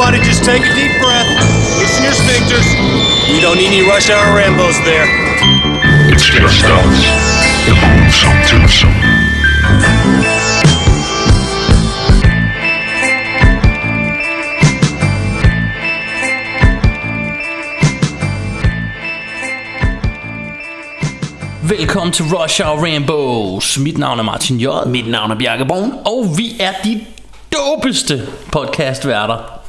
Everybody just take a deep breath. Loosen your sphincters. We don't need any rush hour Rambos there. It's just us, the Boomsome Twosome. Velkommen til Rush Hour Rainbows. Mit navn er Martin J. Mit navn er Bjarke Born. Og vi er de dopeste podcastværter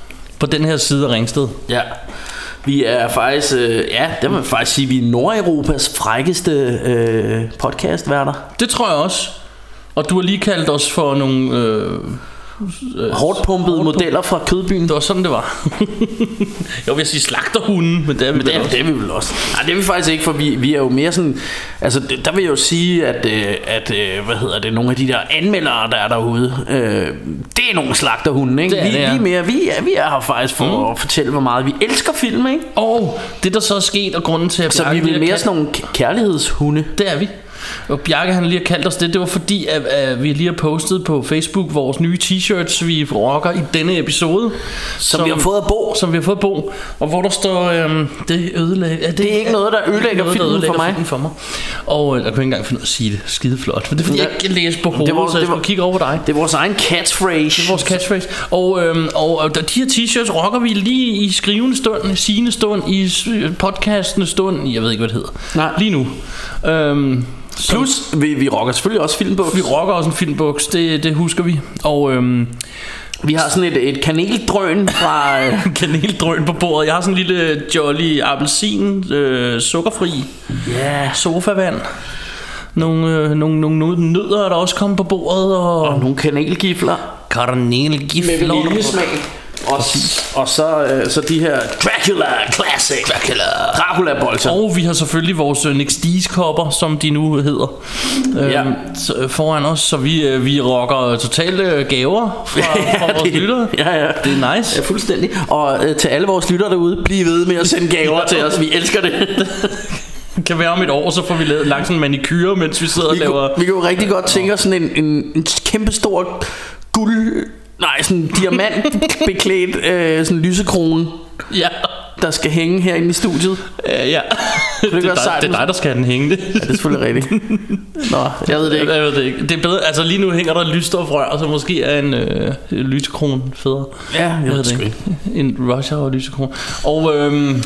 på den her side af Ringsted. Ja. Vi er faktisk, øh, ja, det må man faktisk sige, vi er Nordeuropas frækkeste øh, podcastværter. Det tror jeg også. Og du har lige kaldt os for nogle... Øh, Hårdt pumpede modeller fra Kødbyen. det var sådan, det var. jeg vil sige slagterhunden, men det er vi Men det er, det er vi vel også. Nej, det er vi faktisk ikke, for vi, vi er jo mere sådan... Altså, der vil jeg jo sige, at, øh, at øh, hvad hedder det, nogle af de der anmeldere, der er derude, øh, det er nogle slagterhunde, ikke? Det er vi, det, ja. vi, er mere, vi, er, vi er her faktisk for mm. at fortælle, hvor meget vi elsker film, ikke? Og det der så er sket, og grunden til at Så vi er mere kaldt- sådan nogle kærlighedshunde. Det er vi. Og Bjarke han lige har kaldt os det, det var fordi, at, at vi lige har postet på Facebook vores nye t-shirts, vi rocker i denne episode. Som, vi har fået af Bo. Som vi har fået Bo. Og hvor der står, øhm, det ødelægger... Er Det er ikke noget, der ødelægger noget, filmen for mig. filmen for mig. Og øh, jeg kunne ikke engang finde ud af at sige det skide flot. Men det er fordi, Ja. jeg ikke kan læse på hovedet, Det var- så jeg det skulle kigge over på dig. Det er vores egen catchphrase. Det er vores catchphrase. Og, øhm, og, og de her t-shirts rocker vi lige i skrivende stund, sigende stund, i podcastende stund. Jeg ved ikke, hvad det hedder. Nej. Lige nu. Øhm, Plus, vi, vi rocker selvfølgelig også filmbuks. vi rocker også en filmbuks, det, det husker vi. Og øhm, Vi har sådan et, et kaneldrøn fra... øh, kaneldrøn på bordet. Jeg har sådan en lille jolly appelsin, øh, sukkerfri Ja, sofavand. Nogle, øh, nogle, nogle, nogle nødder er der også kommet på bordet. Og, og nogle kanelgifler. karamellgifler. Og, og så, øh, så de her Dracula Classic. Dracula. Dracula bolcher. Og vi har selvfølgelig vores øh, Nextease kopper, som de nu hedder, Ja. øhm, så, øh, foran os. Så vi, øh, vi rocker totalt øh, gaver fra, fra vores lyttere. Ja, ja. Det er nice. Ja, fuldstændig. Og øh, til alle vores lyttere derude, bliv ved med at sende gaver til os. Vi elsker det. Kan være om et år, så får vi lavet langt sådan en manicure, mens vi sidder og Vi laver... kunne, vi kunne rigtig godt tænke os sådan en, en, en kæmpe stor guld... Nej, sådan en diamantbeklædt øh, sådan lysekrone, Ja, der skal hænge herinde i studiet. øh, ja. Det, være er dig, det er dig, der skal have den hængende. Ja, det er selvfølgelig rigtigt. Nå, jeg ved det ikke. Jeg ved det ikke. Det er bedre, altså lige nu hænger der lysstofrør, så måske er en øh, lysekron federe. Ja, jeg ved det det ikke. En Russia og lysekron. Og øhm,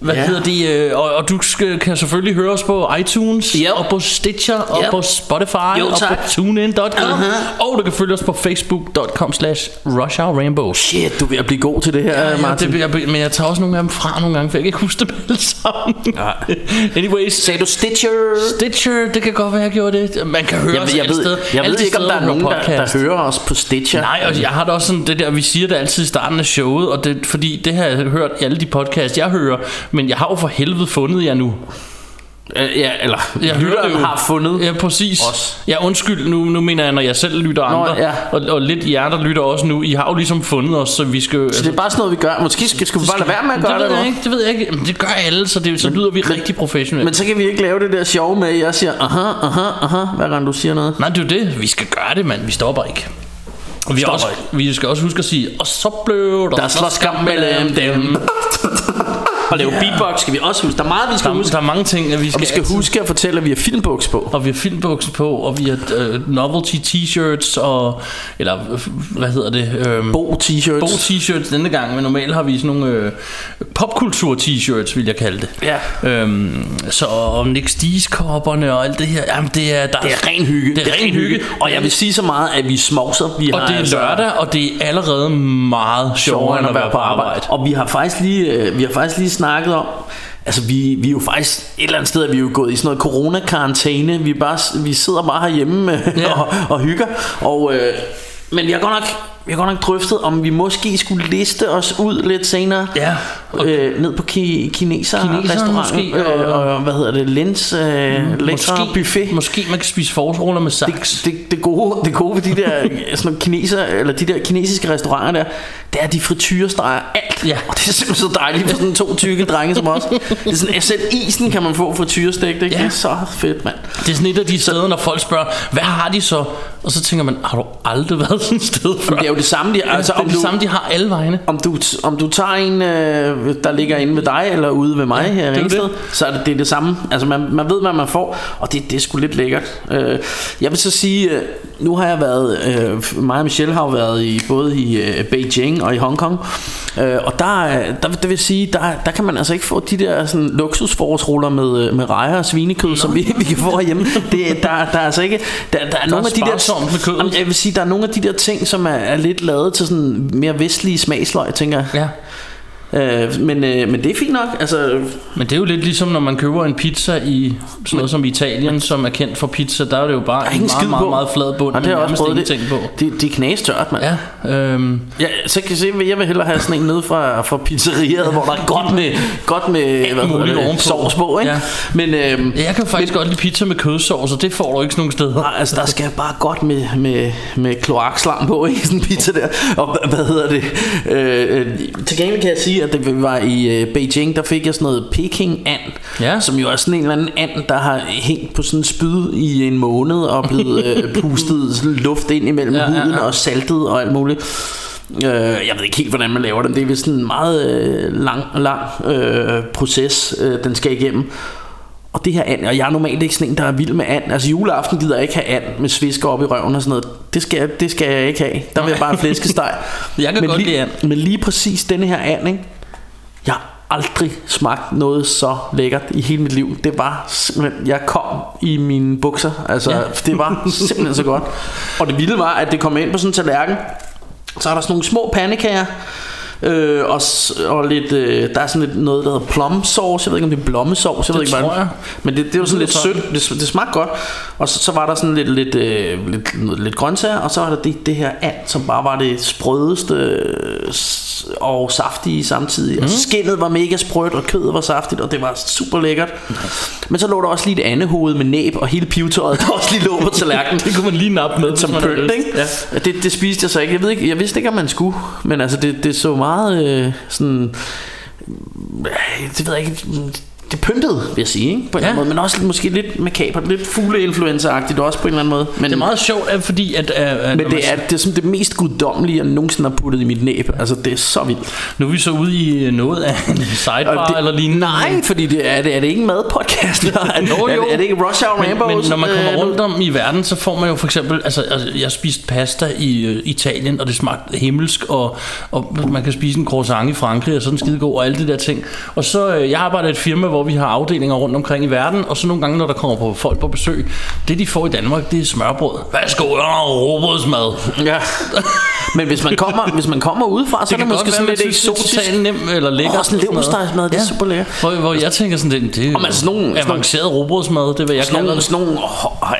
hvad Ja. ja. hedder det? Øh, og, og du skal, kan selvfølgelig høre os på iTunes, Yep. og på Stitcher, og Yep. på Spotify, Jo, og på TuneIn.com. Uh-huh. Og du kan følge os på Facebook.com slash Rainbows. Shit, du er ved at blive god til det her, Ja, Martin. det, jeg, men jeg tager også nogle af dem fra nogle gange, for jeg kan ikke huske dem alle sammen. Nej. Anyways, Sagde du Stitcher? Stitcher, det kan godt være, jeg gjorde det. Man kan høre Jeg, os jeg ved, steder. jeg ved de ikke, om der er nogen, der, der hører os på Stitcher. Nej, og jeg har da også sådan det der, vi siger det altid i starten af showet, og det, fordi det har jeg hørt i alle de podcasts, jeg hører, men jeg har jo for helvede fundet jer nu. Ja, eller Jeg det jo. har fundet. Ja, præcis. Os. Ja, undskyld, nu, nu mener jeg, når jeg selv lytter andre, ja. og, og lidt jer, der lytter også nu, I har jo ligesom fundet os, så vi skal... Så det er bare sådan noget, vi gør. Måske skal, skal vi bare lade være med at gøre det, det, nu. ikke, det ved jeg ikke. Men det gør alle, så, det, så lyder vi rigtig professionelt. Men så kan vi ikke lave det der sjove med, at jeg siger, aha, aha, aha, hver gang du siger noget. Nej, det er jo det. Vi skal gøre det, mand. Vi stopper ikke. Og vi, også, vi skal også huske at sige, og så blev der, Der slår skam mellem dem. Og lave beatbox skal vi også huske. Der er meget, vi skal Der, huske. der er mange ting, at vi skal, Og vi skal altid- huske at fortælle, at vi har filmbuks på. Og vi har filmbukser på, og vi har øh, novelty t-shirts, og, eller øh, hvad hedder det? Øhm, Bo t-shirts. Bo t-shirts denne gang, men normalt har vi sådan nogle øh, popkultur t-shirts, vil jeg kalde det. Ja. Øhm, så og Nick kopperne og alt det her, jamen det er, der Det er ren hygge. Det er ren hygge. Og jeg vil sige så meget, at vi smovser. Vi Og har det er altså lørdag, og det er allerede meget sjovere end at være på arbejde. Og vi har faktisk lige, øh, vi har faktisk lige snakket om, altså vi, vi er jo faktisk, et eller andet sted er vi jo gået i sådan noget corona-karantæne. Vi, bare, vi sidder bare herhjemme Ja. og, og hygger. Og, øh, men vi har godt nok, vi har godt nok drøftet, om vi måske skulle liste os ud lidt senere. Ja. øh, ned på ki- kineser restaurant, måske, øh, og- og, hvad hedder det, Lens øh, lækre Måske, buffet. måske man kan spise forårsruller med saks. Det, det, gode, det gode ved de der, sådan kineser, eller de der kinesiske restauranter der, det er, at de frityrestreger alt. Ja. Og det er simpelthen så dejligt for sådan to tykke drenge som os. Det er sådan, selv isen kan man få frityrestegt, ikke? Ja. Det er så fedt, mand. Det er sådan et af de steder, når folk spørger, hvad har de så? Og så tænker man, har du aldrig været sådan et sted før? Det er jo det samme, de, altså, det om det du, samme, de har alle vegne. om du, om du tager en, øh, der ligger inde ved dig, eller ude ved mig Ja, her i Ringsted, så er det, det er det samme. Altså man, man ved, hvad man får, og det, det er sgu lidt lækkert. Øh, jeg vil så sige, øh, nu har jeg været, øh, mig og Michelle har jo været i, både i øh, Beijing og i Hongkong, øh, og der, er- der, der vil sige, der, der kan man altså ikke få de der sådan, luksusforårsruller med, øh, med rejer og svinekød, som vi, vi kan få herhjemme. Det, der, der er altså ikke, der, der er nogle af de der. Jamen, jeg vil sige, der er nogle af de der ting, som er, er lidt lavet til sådan mere vestlige smagsløg, tænker jeg. Ja. Øh, men, øh, men det er fint nok. Altså, Men det er jo lidt ligesom, når man køber en pizza i sådan noget som Italien, som er kendt for pizza. Der er det jo bare der er en meget, meget, på. meget flad bund. Og det har jeg også prøvet. Det, på. det, det er knæstørt, mand. Ja, øhm, Ja, så kan jeg se, jeg vil hellere have sådan en nede fra, fra pizzeriet, hvor der er godt med, godt med hvad hedder det, sovs på, ikke? Ja. Men øhm, jeg kan faktisk godt lide pizza med kødsovs, og det får du ikke sådan nogle steder. nej, altså, der skal bare godt med, med, med kloakslam på, ikke? Sådan en pizza der. Og hvad- hvad hedder det? Øh, øh, til gengæld kan jeg sige, at det var i øh, Beijing, der fik jeg sådan noget Peking-and, Ja. som jo er sådan en eller anden and, der har hængt på sådan en spyd i en måned og blevet øh, pustet sådan luft ind imellem Ja, ja, ja, huden ja. og saltet og alt muligt. Øh, jeg ved ikke helt, hvordan man laver den. Det er vist sådan en meget øh, lang, lang øh, proces, øh, den skal igennem. Og det her and, og jeg er normalt ikke sådan en, der er vild med and. Altså juleaften gider jeg ikke have and med svisker op i røven og sådan noget. Det skal, jeg, det skal jeg ikke have. Der vil jeg bare have flæskesteg. Jeg kan men godt lige, lide and. Men lige præcis denne her and, ikke? Jeg har aldrig smagt noget så lækkert i hele mit liv. Det var simpelthen, jeg kom i mine bukser. Altså, Ja. ja. det var simpelthen så godt. Og det vilde var, at det kom ind på sådan en tallerken. Så er der sådan nogle små pandekager. Øh, og, og lidt, øh, der er sådan lidt noget, der hedder plum sauce. Jeg ved ikke, om det er blommesauce. Jeg ved Det ikke, hvad tror jeg. Men det, det jo sådan lidt sødt. Det, det smagte godt. Og så, så var der sådan lidt, lidt, øh, lidt, lidt grøntsager. Og så var der det, det her and, som bare var det sprødeste øh, og saftige samtidig. Mm. Og skinnet var mega sprødt, og kødet var saftigt, og det var super lækkert. Men så lå der også lige et andet hoved med næb, og hele pivetøjet, der også lige lå på tallerkenen. Det kunne man lige nappe med, Som pynt, ikke? Ja. Det, det spiste jeg så ikke. Jeg, ved ikke. jeg vidste ikke, om man skulle. Men altså, det, det så meget øh, sådan... Øh, det ved jeg ikke... Det pyntede, vil jeg sige, ikke? På en Ja. måde, men også måske lidt makabert, lidt fugleinfluenza-agtigt også på en eller anden måde. Men, Det er meget sjovt, at fordi at, at, at men det er, det er sådan det mest guddommelige, jeg nogensinde har puttet i mit næb. Altså, det er så vildt. Nu er vi så ude i noget af en sidebar det, eller lignende. Nej, fordi det er, det, er det ikke en madpodcast? er, Nå, er, jo. det, er det ikke Rush Hour men, Rainbows? men når man kommer øh, rundt om i verden, så får man jo for eksempel, altså, altså jeg spiste pasta i øh, Italien, og det smagte himmelsk, og, og man kan spise en croissant i Frankrig, og sådan skidegod, og alle de der ting. Og så, øh, jeg arbejder i et firma, hvor vi har afdelinger rundt omkring i verden, og så nogle gange, når der kommer på folk på besøg, det de får i Danmark, det er smørbrød. Værsgo, råbrødsmad. Ja. Men hvis man kommer, hvis man kommer udefra, så Det er det måske sådan man lidt synes, det er eksotisk. eller sådan og noget. leverpostejsmad, det er super lækkert. Hvor, hvor jeg tænker sådan, det, det er Åh, men sådan nogle- sådan avanceret råbrødsmad, det vil jeg Sådan kalde det. sådan nogle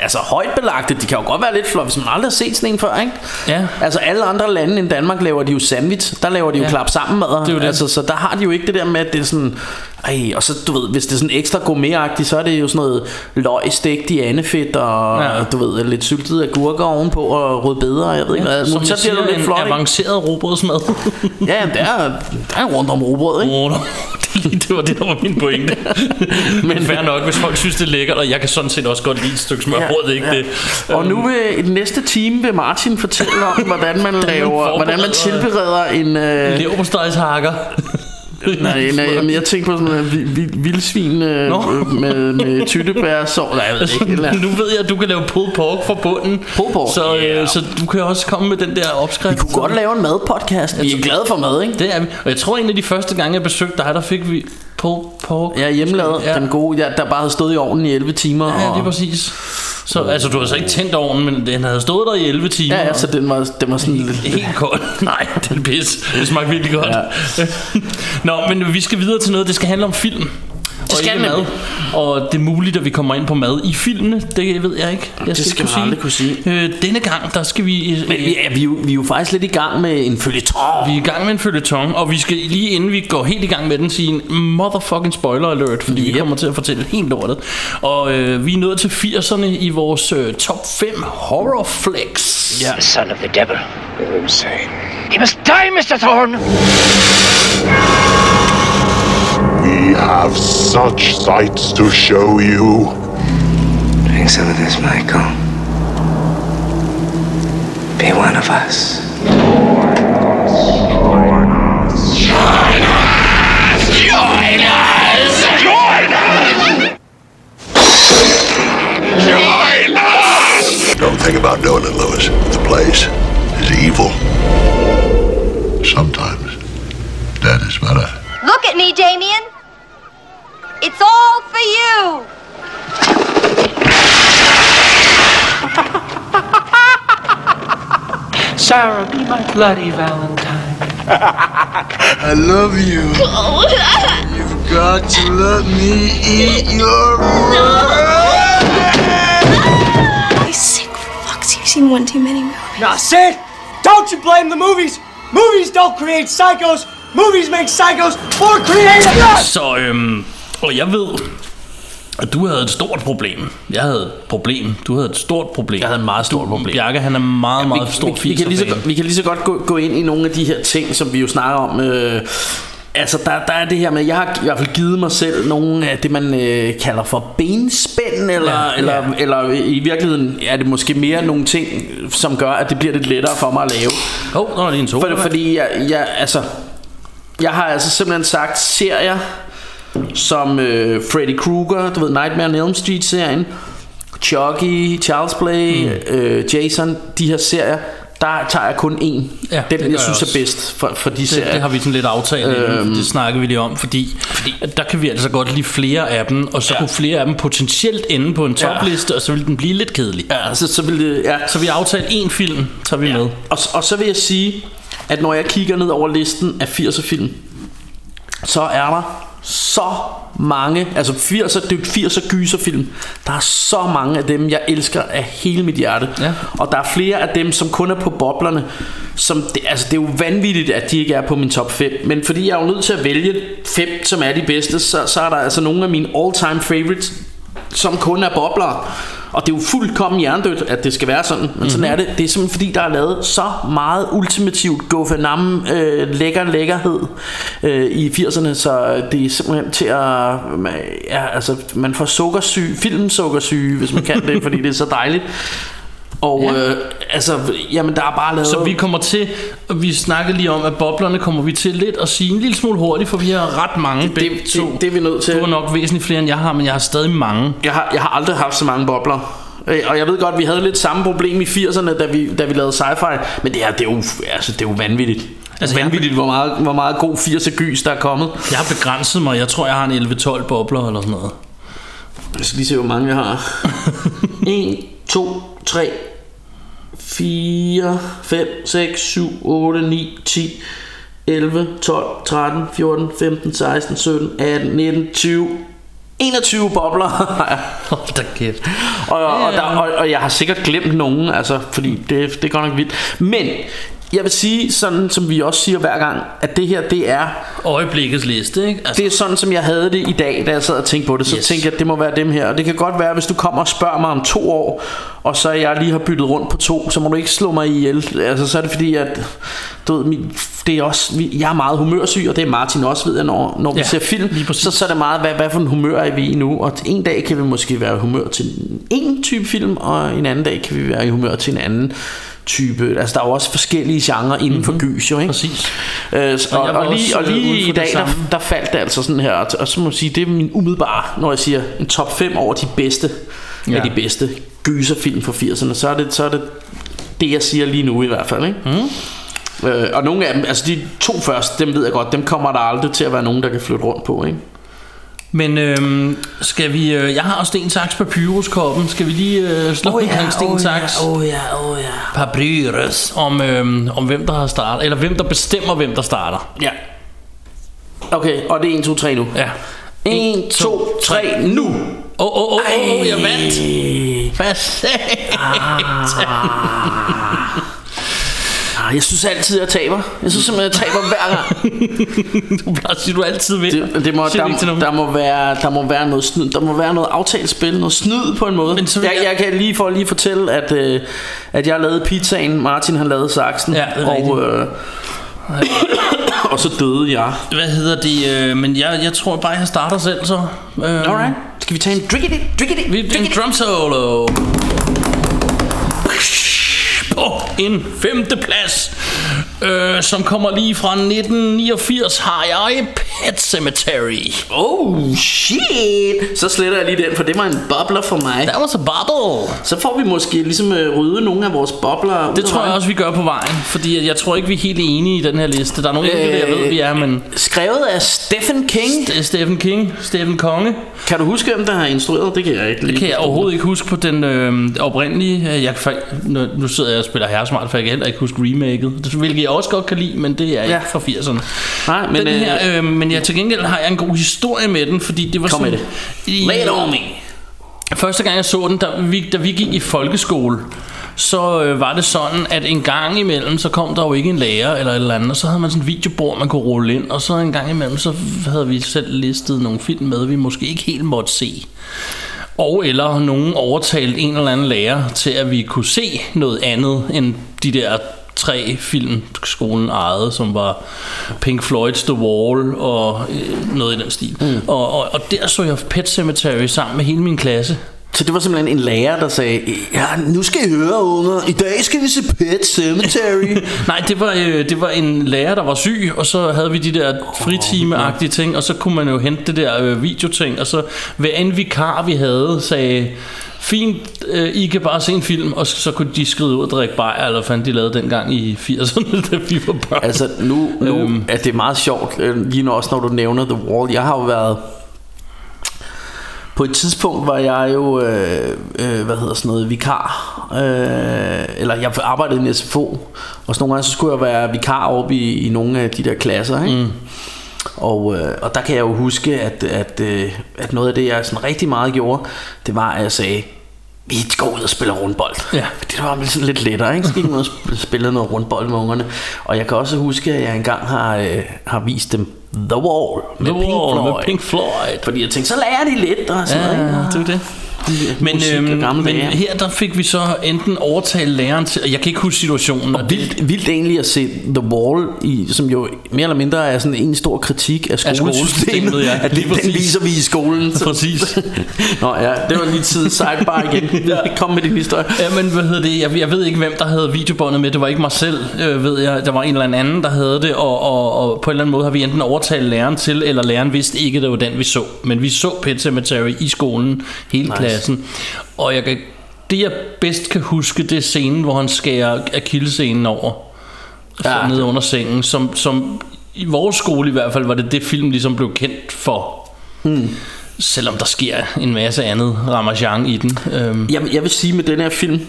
altså højt belagte, de kan jo godt være lidt flot, hvis man aldrig har set sådan en før, ikke? Ja. Altså alle andre lande end Danmark laver de jo sandwich, der laver de jo Ja. klap sammen mad. Det er jo det. Altså, så der har de jo ikke det der med, at det er sådan, ej, og så du ved, hvis det er sådan ekstra gourmetagtigt, så er det jo sådan noget løg stegt i andefedt, og Ja. ja. du ved, lidt syltede agurker ovenpå, og rødbeder, og jeg ved ikke hvad. Som så bliver det lidt flot, avanceret råbrødsmad. Ja, der er, der er rundt om robrød, ikke? Oh, no. det, det var det, der var min pointe. Men fair nok, hvis folk synes, det er lækkert, og jeg kan sådan set også godt lide et stykke smørbrød, det er ikke det. Og nu vil i den næste time vil Martin fortælle om, hvordan man laver, hvordan man tilbereder en... Øh, Leverpostejshakker. Nej, nej, men jeg tænker på sådan en vi- vi- vildsvin øh, øh, med, med tyttebær sov. Nej, jeg ved ikke. Eller, nu ved jeg, at du kan lave pulled pork fra bunden. Pulled pork, Så, øh, ja. så du kan også komme med den der opskrift. vi kunne godt lave en madpodcast. Vi er glade for mad, ikke? Det er vi. Og jeg tror, en af de første gange, jeg besøgte dig, der fik vi pulled pork. Ja, hjemmelavet. Ja. Den gode, ja, der bare havde stået i ovnen i 11 timer. Ja, det er præcis. Så, altså, du har så ikke tændt ovnen, men den havde stået der i 11 timer. ja, ja, så den var, den var sådan lidt... Helt kold. Nej, det er pis. Det smagte virkelig godt. Ja. Nå, men vi skal videre til noget. Det skal handle om film. Og skal ikke nemlig. mad. Og det er muligt, at vi kommer ind på mad i filmene. Det ved jeg ikke. Jeg skal ikke man aldrig kunne sige. Øh, denne gang, der skal vi... Øh, Men vi er, vi, er jo, vi er jo faktisk lidt i gang med en følgetong. vi er i gang med en følgetong, og vi skal lige inden vi går helt i gang med den sige en motherfucking spoiler alert, fordi yep. vi kommer til at fortælle helt lortet. Og øh, vi er nået til 80'erne i vores øh, top 5 horror flicks. Ja. The son of the devil. You're insane. He must die, Mr. Thorne! We have such sights to show you. Drink some of this, Michael. Be one of us. join us join us Don't think about doing it, Lewis. The place is evil. Sometimes that is better. Look at me, Damien. It's all for you. Sarah, be my bloody Valentine. I love you. You've got to let me eat your You sick fucks. You've seen one too many movies. Now, Sid, don't you blame the movies. Movies don't create psychos. Movies make psychos more creative. Så, øhm, um, og jeg ved, at du havde et stort problem. Jeg havde et problem. Du havde et stort problem. Jeg havde et meget stort problem. Bjarke, han er meget, meget vi, stor vi, vi, kan lige så, 80'er-fan. godt- vi kan lige så godt gå, gå ind i nogle af de her ting, som vi jo snakker om. Øh, altså, der, der er det her med, jeg har i hvert fald givet mig selv nogle af det, man øh, kalder for benspænd, eller, Ja, ja, eller, ja. eller i virkeligheden er det måske mere nogle ting, som gør, at det bliver lidt lettere for mig at lave. Åh, oh, der er lige en For, sofa. fordi jeg, jeg, altså, jeg har altså simpelthen sagt serier, som øh, Freddy Krueger, du ved, Nightmare on Elm Street-serien, Chucky, Charles Play, mm. øh, Jason, de her serier, der tager jeg kun én. Ja, den, jeg jeg synes også. er bedst for, for de det, serier. det har vi sådan lidt aftalt øhm. Det snakker vi lige om Fordi, fordi der kan vi altså godt lide flere af dem Og så ja. kunne flere af dem potentielt ende på en topliste Og så vil den blive lidt kedelig Ja, så, så vil det, ja. Så vi har aftalt en film Tager vi ja. med Og, og så vil jeg sige, at når jeg kigger ned over listen af 80'er film, så er der så mange, altså 80'er, det er jo 80'er gyserfilm. Der er så mange af dem, jeg elsker af hele mit hjerte. Ja. Og der er flere af dem, som kun er på boblerne. Som det, altså det er jo vanvittigt, at de ikke er på min top 5. Men fordi jeg er jo nødt til at vælge fem, som er de bedste, så, så er der altså nogle af mine all-time favorites, som kun er bobler. Og det er jo fuldkommen hjernedødt, at det skal være sådan. Men mm-hmm. sådan er det. Det er simpelthen fordi, der er lavet så meget ultimativt Gofenam øh, lækker lækkerhed øh, i 80'erne, så det er simpelthen til at... Ja, altså, man får sukkersyge, filmsukkersyge, hvis man kan det, fordi det er så dejligt. Og ja. øh, altså, jamen der er bare lavet... Så vi kommer til og Vi snakkede lige om at boblerne kommer vi til lidt At sige en lille smule hurtigt For vi har ret mange det, begge det, to det, det er vi nødt til. Du har nok væsentligt flere end jeg har Men jeg har stadig mange Jeg har, jeg har aldrig haft så mange bobler. Øh, Og jeg ved godt, vi havde lidt samme problem i 80'erne, da vi, da vi lavede sci-fi. Men det er, det er, jo, altså, det er jo vanvittigt. Altså, vanvittigt, hvor meget, hvor meget god 80'er gys, der er kommet. Jeg har begrænset mig Jeg tror jeg har en 11-12 bobler eller sådan noget Jeg skal lige se, hvor mange jeg har. 1, 2, 3, 4, 5, 6, 7, 8, 9, 10, 11, 12, 13, 14, 15, 16, 17, 18, 19, 20, 21 bobler. Hold da kæft Og, og, der, og, og jeg har sikkert glemt nogen, altså, fordi det, det er godt nok vildt. Men jeg vil sige, sådan som vi også siger hver gang, at det her, det er, Øjeblikkets liste ikke? Altså, det er sådan, som jeg havde det i dag, da jeg sad og tænkte på det. Så Yes. tænkte jeg, at det må være dem her. Og det kan godt være, hvis du kommer og spørger mig om to år, og så jeg lige har byttet rundt på to, så må du ikke slå mig ihjel. Altså, så er det fordi, at du ved, min, det er også, jeg er meget humørsyg, og det er Martin også, ved jeg, når, når vi Ja, ser film, så, så er det meget, hvad, hvad for en humør er vi i nu. Og en dag kan vi måske være i humør til en type film, og en anden dag kan vi være i humør til en anden type. Altså, der er jo også forskellige genrer inden for gys, jo, ikke? Præcis. Øh, og, Og og, lige, og lige i dag, der, der faldt det altså sådan her, og, og så må jeg sige, det er min umiddelbare, når jeg siger en top 5 over de bedste. Ja. af de bedste gyserfilm fra 80'erne, så er det, så er det det, jeg siger lige nu i hvert fald. Ikke? Mm. Øh, og nogle af dem, altså de to første, dem ved jeg godt, dem kommer der aldrig til at være nogen, der kan flytte rundt på. Ikke? Men øhm, skal vi øh, Jeg har også sten, saks, papyruskoppen Skal vi lige øh, slå oh, ja, sten, saks oh ja, oh ja. Papyrus om, øhm, om hvem der har startet Eller hvem der bestemmer hvem der starter Ja. Okay, og det er 1, 2, 3 nu. Ja 1, 2, 3, nu! Åh, åh, åh, åh, jeg vandt. Hvad satan? Ah, jeg synes altid, jeg taber. Jeg synes simpelthen, jeg taber hver gang. Du plejer at sige, du altid vinder. Det, det må, der, nogen? der, må være, der må være noget snyd. Der må være noget aftalespil, noget snyd på en måde. Men jeg, jeg- jeg kan lige for lige fortælle, at, øh, at jeg lavede pizzaen, Martin han lavede saksen, Ja, det er og, øh, og så døde jeg. Hvad hedder det? Øh, men jeg, jeg tror bare, jeg starter selv så. Øh, Alright, skal vi tage en driggity, driggity, Vi en drum solo en femteplads, øh, som kommer lige fra 1989, har jeg Pet Cemetery. Oh shit Så sletter jeg lige den, for det var en bobler for mig That was a bubble. Så får vi måske ligesom øh, rydde nogle af vores bobler Det tror jeg også, vi gør på vejen, fordi jeg- tror ikke, vi er helt enige i den her liste. Der er nogle enkelte, jeg ved, vi er, men Skrevet af Stephen King er Stephen King, Stephen Konge. Kan du huske, hvem der har instrueret? Det kan jeg ikke Det kan jeg overhovedet ikke huske på den øh, oprindelige. øh, Jeg nu, nu sidder jeg og spiller herresmart, for jeg kan heller ikke huske remaket. Det, hvilket jeg også godt kan lide, men det er ikke Ja. fra 80'erne. Nej, men den øh, her, øh, men jeg, til gengæld har jeg en god historie med den, fordi det var Kom med sådan... I, Lay it on me Første gang jeg så den, da vi, da vi gik i folkeskole, så øh, var det sådan, at en gang imellem, så kom der jo ikke en lærer eller et eller andet, og så havde man sådan en videobord, man kunne rulle ind, og så en gang imellem, så havde vi selv listet nogle film med, vi måske ikke helt måtte se. Og eller nogen overtalt en eller anden lærer til, at vi kunne se noget andet end de der tre film, skolen ejede, som var Pink Floyd's The Wall og øh, noget i den stil. Mm. Og, og, og der så jeg Pet Cemetery sammen med hele min klasse. Så det var simpelthen en lærer, der sagde Ja, nu skal I høre, unger I dag skal vi se Pet Cemetery Nej, det var, øh, det var en lærer, der var syg, og så havde vi de der fritimeagtige ting, og så kunne man jo hente det der øh, videoting, og så hver en vikar, vi havde, sagde, fint, øh, I kan bare se en film, og så, kunne de skrive ud og drikke bajer, eller fanden de lavede dengang i 80'erne, da vi var børn. Altså nu, nu Øhm. er det meget sjovt øh, Lige nu også når du nævner The Wall Jeg har jo været På et tidspunkt var jeg jo øh, øh, Hvad hedder sådan noget Vikar øh, Eller jeg arbejdede i en SFO Og så nogle gange så skulle jeg være vikar oppe i, i nogle af de der klasser ikke? Mm. Og, øh, og der kan jeg jo huske at, at, øh, at noget af det jeg sådan rigtig meget gjorde Det var at jeg sagde vi går ud og spiller rundbold. Ja. Det var sådan lidt lettere, ikke? Så gik man ud og sp- spillede noget rundbold med ungerne. Og jeg kan også huske, at jeg engang har, øh, har vist dem The Wall med The Pink Wall Floyd. med Pink Floyd. Fordi jeg tænkte, så lærer de lidt og sådan Ja, noget, ikke? det er det. Men, og øhm, men her der fik vi så enten overtalt læreren til, og jeg kan ikke huske situationen. Og vildt, vildt egentlig at se The Wall, i, som jo mere eller mindre er sådan en stor kritik af skolesystemet, skolesystemet, ja. at det, den viser vi i skolen. Så- Præcis. Nå ja, det var lige tid sidebar igen. Kom med din historie. Ja, men hvad hedder det? Jeg, jeg ved ikke, hvem der havde videobåndet med. Det var ikke mig selv, øh, ved jeg. Der var en eller anden, der havde det, og, og, og på en eller anden måde har vi enten overtalt læreren til, eller læreren vidste ikke, det var den, vi så. Men vi så Pet Cemetery i skolen, hele nice. klassen. Og jeg kan, det, jeg bedst kan huske, det er scenen, hvor han skærer akillescenen over. Ja, nede under sengen, som, som i vores skole i hvert fald var det det film ligesom blev kendt for. Hmm. Selvom der sker en masse andet ramachan i den. Øhm, Jeg, jeg vil sige med den her film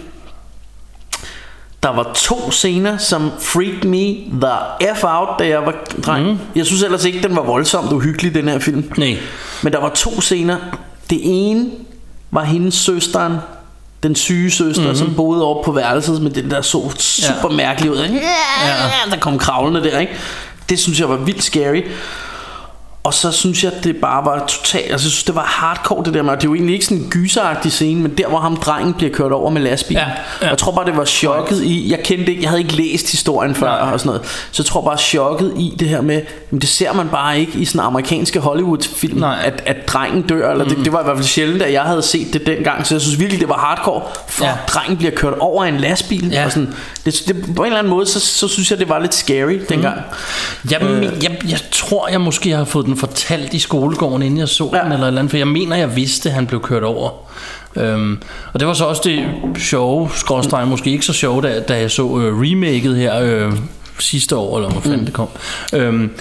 Der var to scener Som freaked me the F out Da jeg var dreng mm. Jeg synes ellers ikke den var voldsomt uhyggelig Den her film nej. Men der var to scener Det ene var hendes søsteren den syge søster, mm-hmm. som boede over på værelset med det der så super ja. mærkeligt ud. Ja, ja. Der kom kravlende der, ikke? Det synes jeg var vildt scary. Og så synes jeg, at det bare var totalt... Altså, jeg synes, det var hardcore, det der med... Det er jo egentlig ikke sådan en gyseragtig scene, men der, hvor ham drengen bliver kørt over med lastbil. Ja, ja. Jeg tror bare, det var chokket i... Jeg kendte ikke... Jeg havde ikke læst historien før Nej. og sådan noget. Så jeg tror bare, chokket i det her med... Men det ser man bare ikke i sådan amerikanske Hollywood-film, Nej. at, at drengen dør. Eller mm. det, det, var i hvert fald sjældent, at jeg havde set det dengang. Så jeg synes virkelig, det var hardcore. For Ja. drengen bliver kørt over af en lastbil. Ja. Og sådan, det, det, på en eller anden måde, så, så synes jeg, det var lidt scary dengang. Jeg, øh. jeg, jeg tror, jeg måske har fået den fortalt i skolegården, inden jeg så ja. Den, eller eller andet, for jeg mener, jeg vidste, at han blev kørt over. Øhm, og det var så også det sjove, skråstreg, måske ikke så sjove, da, da jeg så øh, remaket her øh, sidste år, eller hvor fanden mm. det kom. Øhm,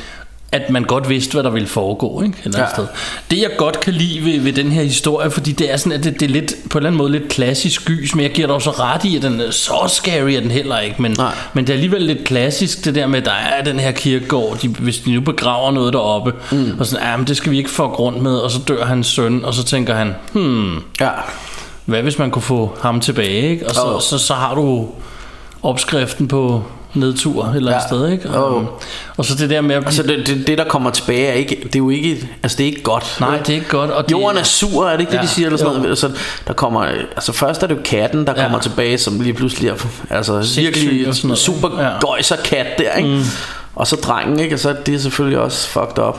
at man godt vidste, hvad der ville foregå. Ikke? Et ja. sted. Det jeg godt kan lide ved, ved den her historie, fordi det er sådan, at det, det er lidt, på en eller anden måde lidt klassisk gys, men jeg giver dig også ret i, at den er så scary er den heller ikke. Men, men det er alligevel lidt klassisk, det der med, at der er den her kirkegård, de, hvis de nu begraver noget deroppe, mm. og sådan, ja, men det skal vi ikke få grund med, og så dør hans søn, og så tænker han, hmm, ja. hvad hvis man kunne få ham tilbage, ikke? Og så, oh. så, så har du opskriften på nedtur et eller andet ja. sted, ikke? Og, Oh. og så det der med at. Altså det, det, det der kommer tilbage er ikke Det er jo ikke Altså det er ikke godt Nej, det er ikke godt og det, Jorden er sur Er det ikke ja. det de siger eller sådan noget altså, Der kommer Altså først er det jo katten Der kommer tilbage Som lige pludselig er Altså virkelig Super ja. gøjser kat der ikke mm. Og så drengen ikke Og så er det selvfølgelig også fucked up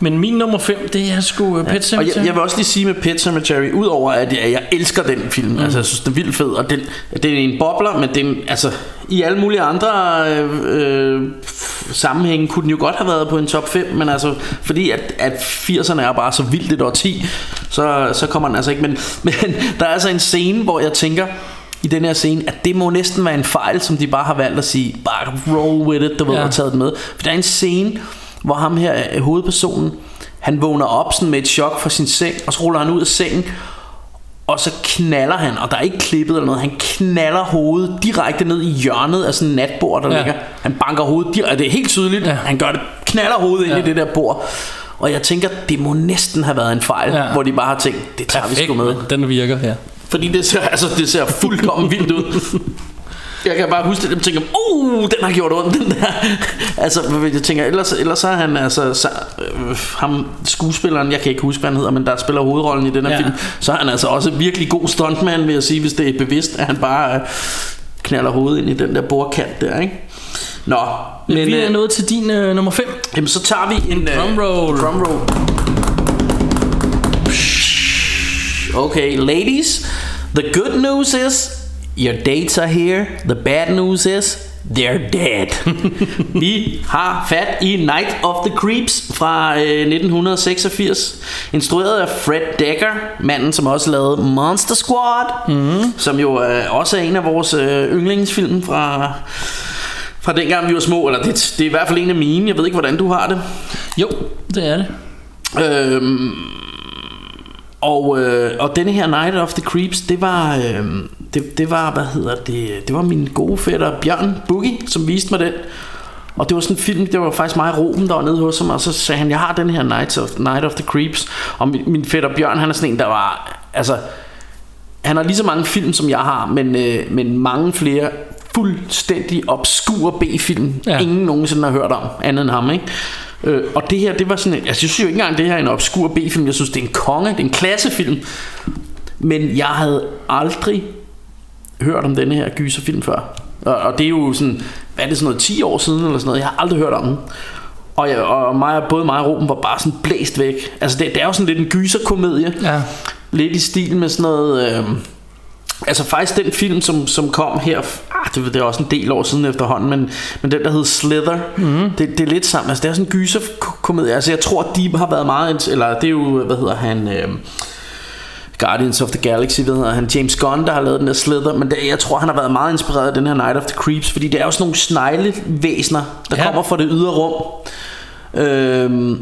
Men min nummer 5 Det er sgu uh, Pet Cemetery Og jeg, jeg vil også lige sige med Pet Cemetery Udover at jeg, jeg elsker den film mm. Altså jeg synes den er vildt fed Og den, det er en bobler Men det er, altså i alle mulige andre øh, øh, sammenhænge kunne den jo godt have været på en top 5, men altså fordi at, at 80'erne er bare så vildt et 10, så, så kommer den altså ikke. Men, men der er altså en scene, hvor jeg tænker, i den her scene, at det må næsten være en fejl, som de bare har valgt at sige, bare roll with it, du ved, ja. og taget det med. For der er en scene, hvor ham her, hovedpersonen, han vågner op sådan med et chok fra sin seng, og så ruller han ud af sengen, og så knaller han, og der er ikke klippet eller noget, han knaller hovedet direkte ned i hjørnet af sådan en natbord, der ja. ligger. Han banker hovedet direkte, det er helt tydeligt, ja. han gør det, knaller hovedet ja. ind i det der bord. Og jeg tænker, det må næsten have været en fejl, ja. hvor de bare har tænkt, det tager Perfekt, vi sgu med. Den virker, ja. Fordi det ser, altså, det ser fuldkommen vildt ud. Jeg kan bare huske det, jeg tænker, uh, den har gjort ondt, den der. altså, jeg tænker, ellers, ellers er han, altså, så, øh, ham, skuespilleren, jeg kan ikke huske, hvad han hedder, men der spiller hovedrollen i den her ja. film, så er han altså også virkelig god stuntman, vil jeg sige, hvis det er bevidst, at han bare øh, knaller hovedet ind i den der bordkant der, ikke? Nå, men, vi er øh, nået til din øh, nummer 5. Jamen, så tager vi en... Øh, roll. Drum roll. Okay, ladies, the good news is Your dates are here. The bad news is They're dead. Vi har fat i Night of the Creeps fra øh, 1986. Instrueret af Fred Decker, manden som også lavede Monster Squad, mm. som jo øh, også er en af vores øh, yndlingsfilm fra fra dengang vi var små, eller det, det er i hvert fald en af mine. Jeg ved ikke, hvordan du har det. Jo, det er det. Øhm, og, øh, og denne her Night of the Creeps, det var, øh, det, det var, hvad hedder det, det var min gode fætter Bjørn Boogie, som viste mig den. Og det var sådan en film, det var faktisk mig og Ruben, der var nede hos ham, og så sagde han, jeg har den her Night of, Night of the Creeps. Og min, min fætter Bjørn, han er sådan en, der var, altså, han har lige så mange film, som jeg har, men, øh, men mange flere fuldstændig obskure B-film, ja. ingen nogensinde har hørt om, andet end ham, ikke? Øh, og det her, det var sådan en, altså jeg synes jo ikke engang, det her er en obskur B-film, jeg synes, det er en konge, det er en klassefilm. Men jeg havde aldrig hørt om denne her gyserfilm før. Og, og det er jo sådan, hvad er det sådan noget, 10 år siden eller sådan noget, jeg har aldrig hørt om den. Og, jeg, og mig, både mig og Ruben var bare sådan blæst væk. Altså det, det er jo sådan lidt en gyserkomedie. Ja. Lidt i stil med sådan noget... Øh, Altså faktisk den film som, som kom her ah, det, det er også en del år siden efterhånden Men, men den der hed Slither mm. det, det er lidt sammen Altså det er sådan en gyser komedie Altså jeg tror de har været meget Eller det er jo Hvad hedder han øh, Guardians of the Galaxy ved han James Gunn der har lavet den der Slither Men det, jeg tror han har været meget inspireret af den her Night of the Creeps Fordi det er jo sådan nogle sneglevæsener Der ja. kommer fra det ydre rum øh,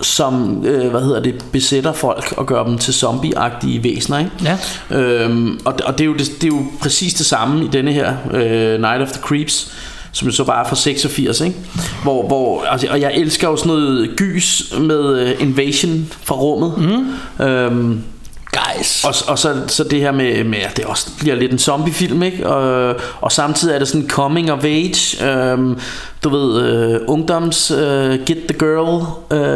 som øh, hvad hedder det besætter folk og gør dem til zombieagtige væsener, ikke? Ja. Øhm, og, og det er jo det, det er jo præcis det samme i denne her øh, Night of the Creeps som så bare er fra 86, ikke? Hvor, hvor, altså, og jeg elsker jo sådan noget gys med uh, Invasion fra rummet. Mm. Øhm, Guys. Og, og så, så det her med, med at det også bliver lidt en zombiefilm, ikke? Og, og samtidig er det sådan en coming of age, øhm, du ved, uh, ungdoms uh, Get the Girl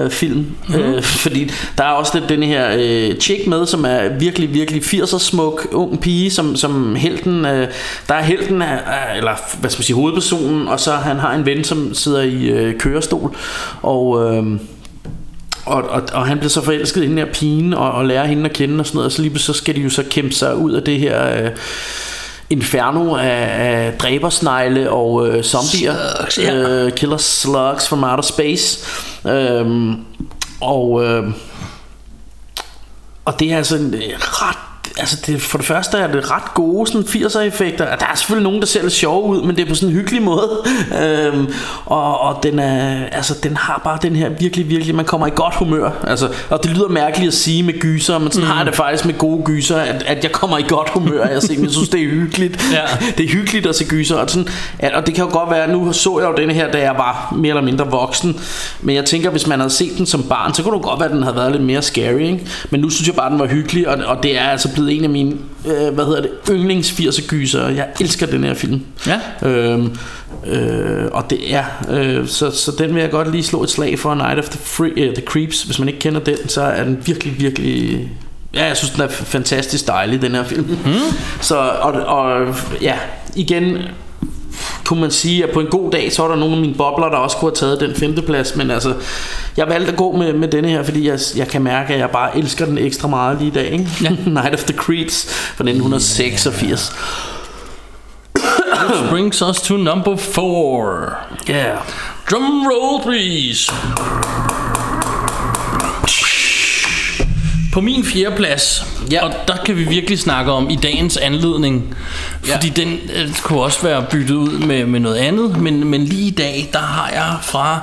uh, film. Mm-hmm. Uh, fordi der er også den, den her uh, chick med, som er virkelig, virkelig 80'er smuk ung pige, som, som helten, uh, der er helten, af, eller hvad skal man sige, hovedpersonen, og så han har en ven, som sidder i uh, kørestol, og... Uh, og, og, og han bliver så forelsket i den her pigen og, og lærer hende at kende og sådan noget. Og så lige så skal de jo så kæmpe sig ud af det her øh, Inferno af, af dræbersnegle og øh, zombier. Slugs, ja. øh, Killer slugs from outer space. Øhm, Og øh, Og det er altså en ret altså det, for det første er det ret gode sådan 80'er effekter. Der er selvfølgelig nogen der ser lidt sjove ud, men det er på sådan en hyggelig måde. øhm, og, og den er altså den har bare den her virkelig virkelig man kommer i godt humør. Altså og det lyder mærkeligt at sige med gyser, men sådan mm. har jeg det faktisk med gode gyser at, at jeg kommer i godt humør. Jeg, ser, jeg synes det er hyggeligt. Ja. Det er hyggeligt at se gyser og sådan at, og det kan jo godt være nu så jeg jo denne her da jeg var mere eller mindre voksen, men jeg tænker hvis man havde set den som barn, så kunne det godt være at den havde været lidt mere scary, ikke? Men nu synes jeg bare den var hyggelig og, og det er altså blevet en af mine øh, hvad hedder det yndlings 80'er gyser. Jeg elsker den her film. Ja. Øhm, øh, og det er øh, så, så den vil jeg godt lige slå et slag for Night of the, Free, uh, the Creeps Hvis man ikke kender den Så er den virkelig virkelig Ja, jeg synes den er fantastisk dejlig Den her film mm. Så og, og ja Igen kunne man sige, at på en god dag, så var der nogle af mine bobler, der også kunne have taget den femteplads, men altså, jeg valgte at gå med, med denne her, fordi jeg, jeg kan mærke, at jeg bare elsker den ekstra meget lige i dag, ikke? Ja. Night of the Creeps fra 1986. Which brings us to number four. Yeah. Drum roll, please. På min fjerde plads, ja. og der kan vi virkelig snakke om i dagens anledning, fordi ja. den øh, kunne også være byttet ud med, med noget andet, men, men lige i dag, der har jeg fra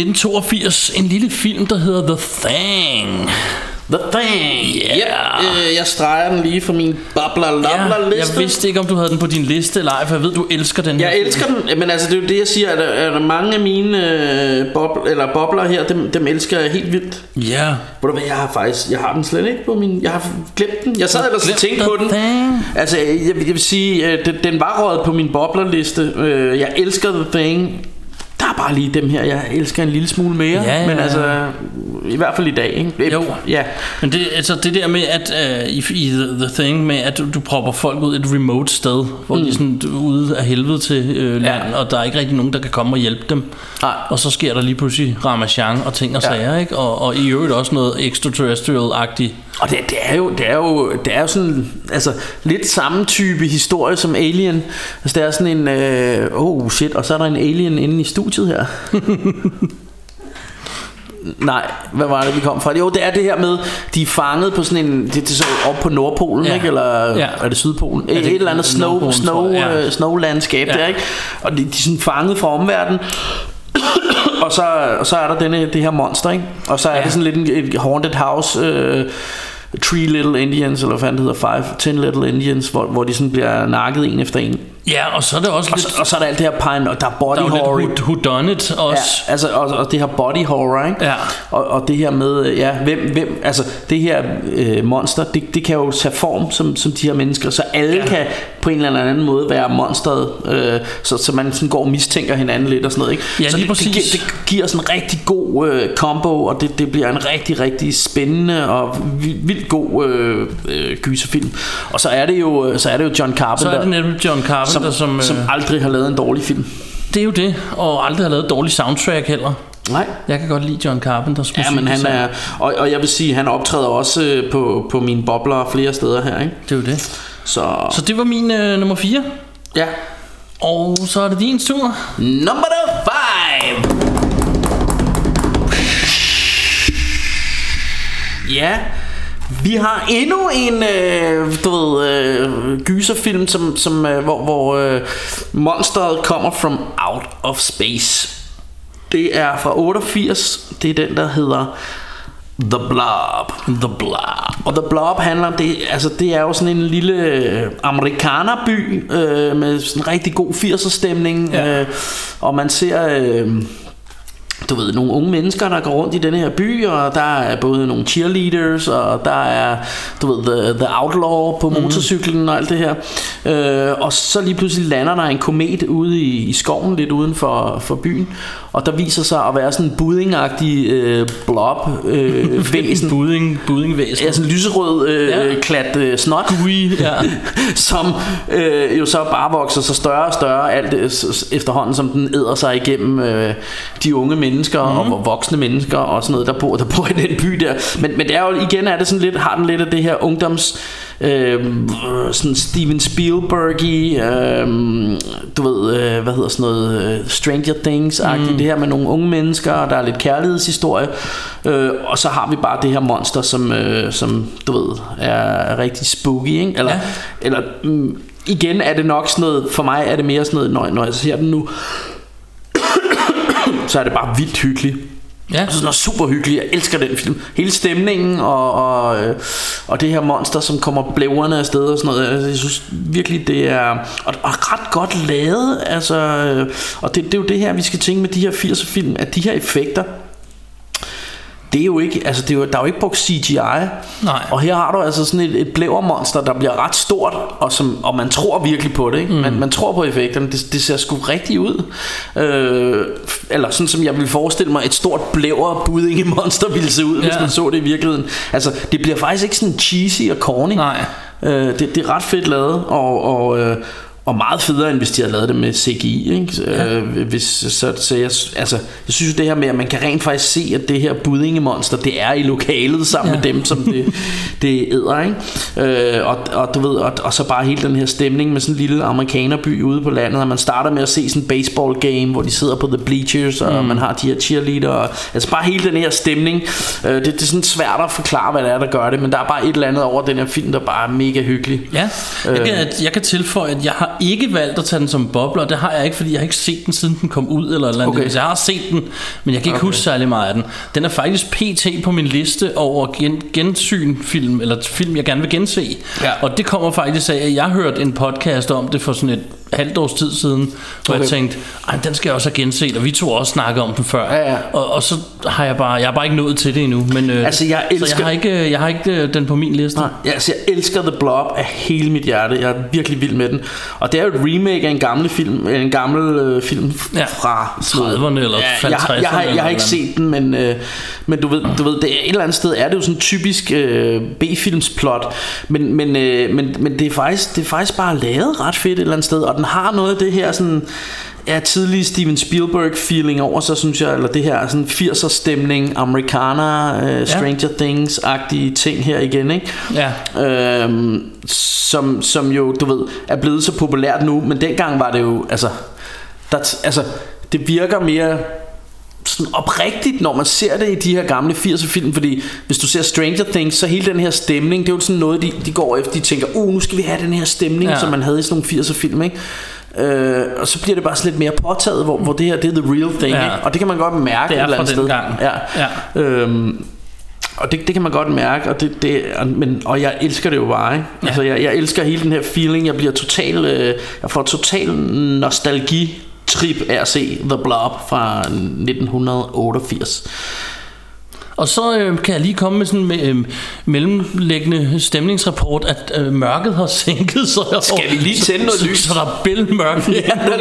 1982 en lille film, der hedder The Thing. The Thing Yeah. ja, øh, Jeg streger den lige for min babla Ja, labla liste jeg vidste ikke, om du havde den på din liste eller ej, for jeg ved, du elsker den her Jeg film. elsker den, men altså det er jo det jeg siger, at der mange af mine øh, bob, eller bobler her, dem, dem elsker jeg helt vildt. Ja. Ved du hvad, jeg har faktisk, jeg har den slet ikke på min, jeg har glemt den. Jeg sad ellers og tænkte på den. Thing. Altså, jeg, jeg vil sige, øh, den, den var røget på min boblerliste. Øh, Jeg elsker The Thing. Bare lige dem her, jeg elsker en lille smule mere. Ja, ja, Men altså, i hvert fald i dag, ikke? Jo. Ja. Men det, altså det der med, at uh, i, i the, the Thing, med at du, du propper folk ud et remote sted, hvor mm. de er sådan ude af helvede til øh, land, ja. og der er ikke rigtig nogen, der kan komme og hjælpe dem. Nej. Og så sker der lige pludselig ramachan og ting og Ja. sager, ikke? Og, og i øvrigt også noget extraterrestrial-agtigt. Og det, det, er jo, det, er jo, det er jo sådan altså, lidt samme type historie som Alien. Altså det er sådan en, øh, oh shit, og så er der en alien inde i studiet her. Nej, hvad var det vi kom fra? Jo, det er det her med De er fanget på sådan en Det, det så op på Nordpolen, Ja. ikke? Eller Ja. er det Sydpolen? Ja, det et eller andet snow, Nordpolen, snow. Ja. ja. snow landskab Ja. der, ikke? Og de, de er sådan fanget fra omverdenen og så, og så er der denne, det her monster, ikke? Og så er Ja. det sådan lidt en, et haunted house øh, Three Little Indians Eller hvad fanden det hedder Five, Ten Little Indians Hvor, hvor de sådan bliver nakket en efter en Ja, og så er det også og lidt... så, og så er der alt det her pine Og der er body der er horror lidt who, who done it også. Ja, altså, og, og det her body horror, ikke? Ja. Og, og det her med, øh, ja, hvem, hvem, altså det her øh, monster, det, det kan jo tage form som, som de her mennesker, så alle Ja. kan på en eller anden måde være monsteret, øh, så, så man sådan går og mistænker hinanden lidt og sådan noget, ikke? Ja, så lige det, det, præcis. giver, det giver sådan en rigtig god øh, combo, og det, det bliver en rigtig, rigtig spændende og vildt, vildt god øh, øh, gyserfilm. Og så er det jo, så er det jo John Så Carpenter, er det netop John Carpenter, som... som, øh, som aldrig har lavet en dårlig film. det er jo det, og aldrig har lavet et dårligt soundtrack heller. Nej. Jeg kan godt lide John Carpenters musik. Ja, men han er, og, og jeg vil sige, han optræder også øh, på, på mine bobler flere steder her, ikke? Det er jo det. Så, Så det var min øh, nummer 4. ja. Og så er det din tur. Number five. Ja, vi har endnu en øh, du ved, øh, gyserfilm, som, som, øh, hvor, hvor øh, monsteret kommer from out of space. Det er fra 88. Det er den, der hedder The Blob. The Blob. Og The Blob handler om det, altså det er jo sådan en lille øh, amerikanerby øh, med sådan en rigtig god 80'er stemning, ja. øh, og man ser øh, du ved, nogle unge mennesker, der går rundt i denne her by, og der er både nogle cheerleaders, og der er, du ved, The, the Outlaw på motorcyklen og alt det her. Øh, og så lige pludselig lander der en komet ude i, i skoven, lidt uden for, for byen, og der viser sig at være sådan en buddingagtig øh, blob øh, væsen. Budding, buddingvæsen. Ja, sådan en lyserød øh, Ja. klat øh, snot Gui, ja. Som øh, jo så bare vokser sig større og større Alt s- efterhånden som den æder sig igennem øh, De unge mennesker mm. Og voksne mennesker Og sådan noget der bor, der bor i den by der Men, men det er jo igen er det sådan lidt Har den lidt af det her ungdoms øh, sådan Steven Spielberg i, øh, du ved, øh, hvad hedder sådan noget, øh, Stranger things mm. det her med nogle unge mennesker, og der er lidt kærlighedshistorie, øh, og så har vi bare det her monster, som, øh, som du ved, er rigtig spooky, ikke? Eller, ja. eller mm, igen er det nok sådan noget, for mig er det mere sådan noget, når, når jeg ser den nu, så er det bare vildt hyggeligt. Ja. Altså, den er super hyggelig. Jeg elsker den film. Hele stemningen og, og, øh, og det her monster, som kommer blæverne afsted og sådan noget. Altså, jeg synes virkelig, det er og, og ret godt lavet. Altså, øh, og det, det er jo det her, vi skal tænke med de her 80'er film, at de her effekter, det er jo ikke, altså det er jo, der er jo ikke brugt CGI. Nej. Og her har du altså sådan et, et blævermonster, der bliver ret stort, og, som, og man tror virkelig på det. Ikke? Mm. Man, man tror på effekterne. Det, det ser sgu rigtigt ud. Øh, eller sådan som jeg vil forestille mig, et stort blæver buddinge monster ville se ud, ja. hvis man så det i virkeligheden. Altså det bliver faktisk ikke sådan cheesy og corny. Nej. Øh, det, det er ret fedt lavet, og, og, øh, og meget federe end hvis de havde lavet det med CGI ikke? Ja. Øh, hvis, så, så jeg, altså, jeg synes det her med at man kan rent faktisk se At det her budingemonster Det er i lokalet sammen ja. med dem Som det, det æder ikke? Øh, og, og du ved og, og så bare hele den her stemning Med sådan en lille amerikanerby ude på landet Og man starter med at se sådan en baseball game Hvor de sidder på the bleachers Og mm. man har de her cheerleader og, Altså bare hele den her stemning øh, det, det er sådan svært at forklare hvad det er der gør det Men der er bare et eller andet over den her film Der bare er mega hyggelig Ja, jeg kan, jeg kan tilføje at jeg har ikke valgt at tage den som bobler, det har jeg ikke, fordi jeg har ikke set den, siden den kom ud, eller eller andet. Okay. Jeg har set den, men jeg kan ikke okay. huske særlig meget af den. Den er faktisk pt. på min liste over gen, gensynfilm, eller film, jeg gerne vil gense. Ja. Og det kommer faktisk af, at jeg hørte en podcast om det for sådan et halvt års tid siden, hvor okay. jeg tænkte, Ej, den skal jeg også have genset, og vi to også snakket om den før. Ja, ja. Og, og så har jeg bare, jeg har bare ikke nået til det endnu. Men, øh, altså, jeg elsker... Så jeg har ikke, jeg har ikke øh, den på min liste. Nej, ja, altså, jeg elsker The Blob af hele mit hjerte. Jeg er virkelig vild med den. Og det er jo et remake af en gammel film, en gammel øh, film ja. fra 30'erne eller ja, 50'erne. Jeg, jeg, jeg, har, jeg har ikke set den, men, øh, men du ved, du ved det, et eller andet sted er det jo sådan en typisk øh, B-filmsplot. Men, men, øh, men, men det, er faktisk, det er faktisk bare lavet ret fedt et eller andet sted, og den har noget af det her sådan ja, tidlige Steven Spielberg feeling over sig, synes jeg, eller det her sådan 80'er stemning, amerikaner, uh, Stranger ja. Things-agtige ting her igen, ikke? Ja. Øhm, som, som jo, du ved, er blevet så populært nu, men dengang var det jo, altså, der, altså det virker mere sådan oprigtigt, når man ser det i de her gamle 80'er film, fordi hvis du ser Stranger Things, så hele den her stemning, det er jo sådan noget, de, de går efter, de tænker, uh, nu skal vi have den her stemning, ja. som man havde i sådan nogle 80'er film, ikke? Øh, og så bliver det bare sådan lidt mere påtaget, hvor, hvor det her, det er the real thing, ja. ikke? Og det kan man godt mærke det er et eller andet sted. Gang. Ja. ja. Øhm, og det, det kan man godt mærke og det, det men og jeg elsker det jo bare ikke? Ja. altså jeg, jeg elsker hele den her feeling jeg bliver total øh, jeg får total nostalgi trip af at se The Blob fra 1988. Og så øh, kan jeg lige komme med sådan en øh, mellemlæggende stemningsrapport, at øh, mørket har sænket sig. Skal vi lige tænde noget lys? Så, så der er bælmørkt, ja.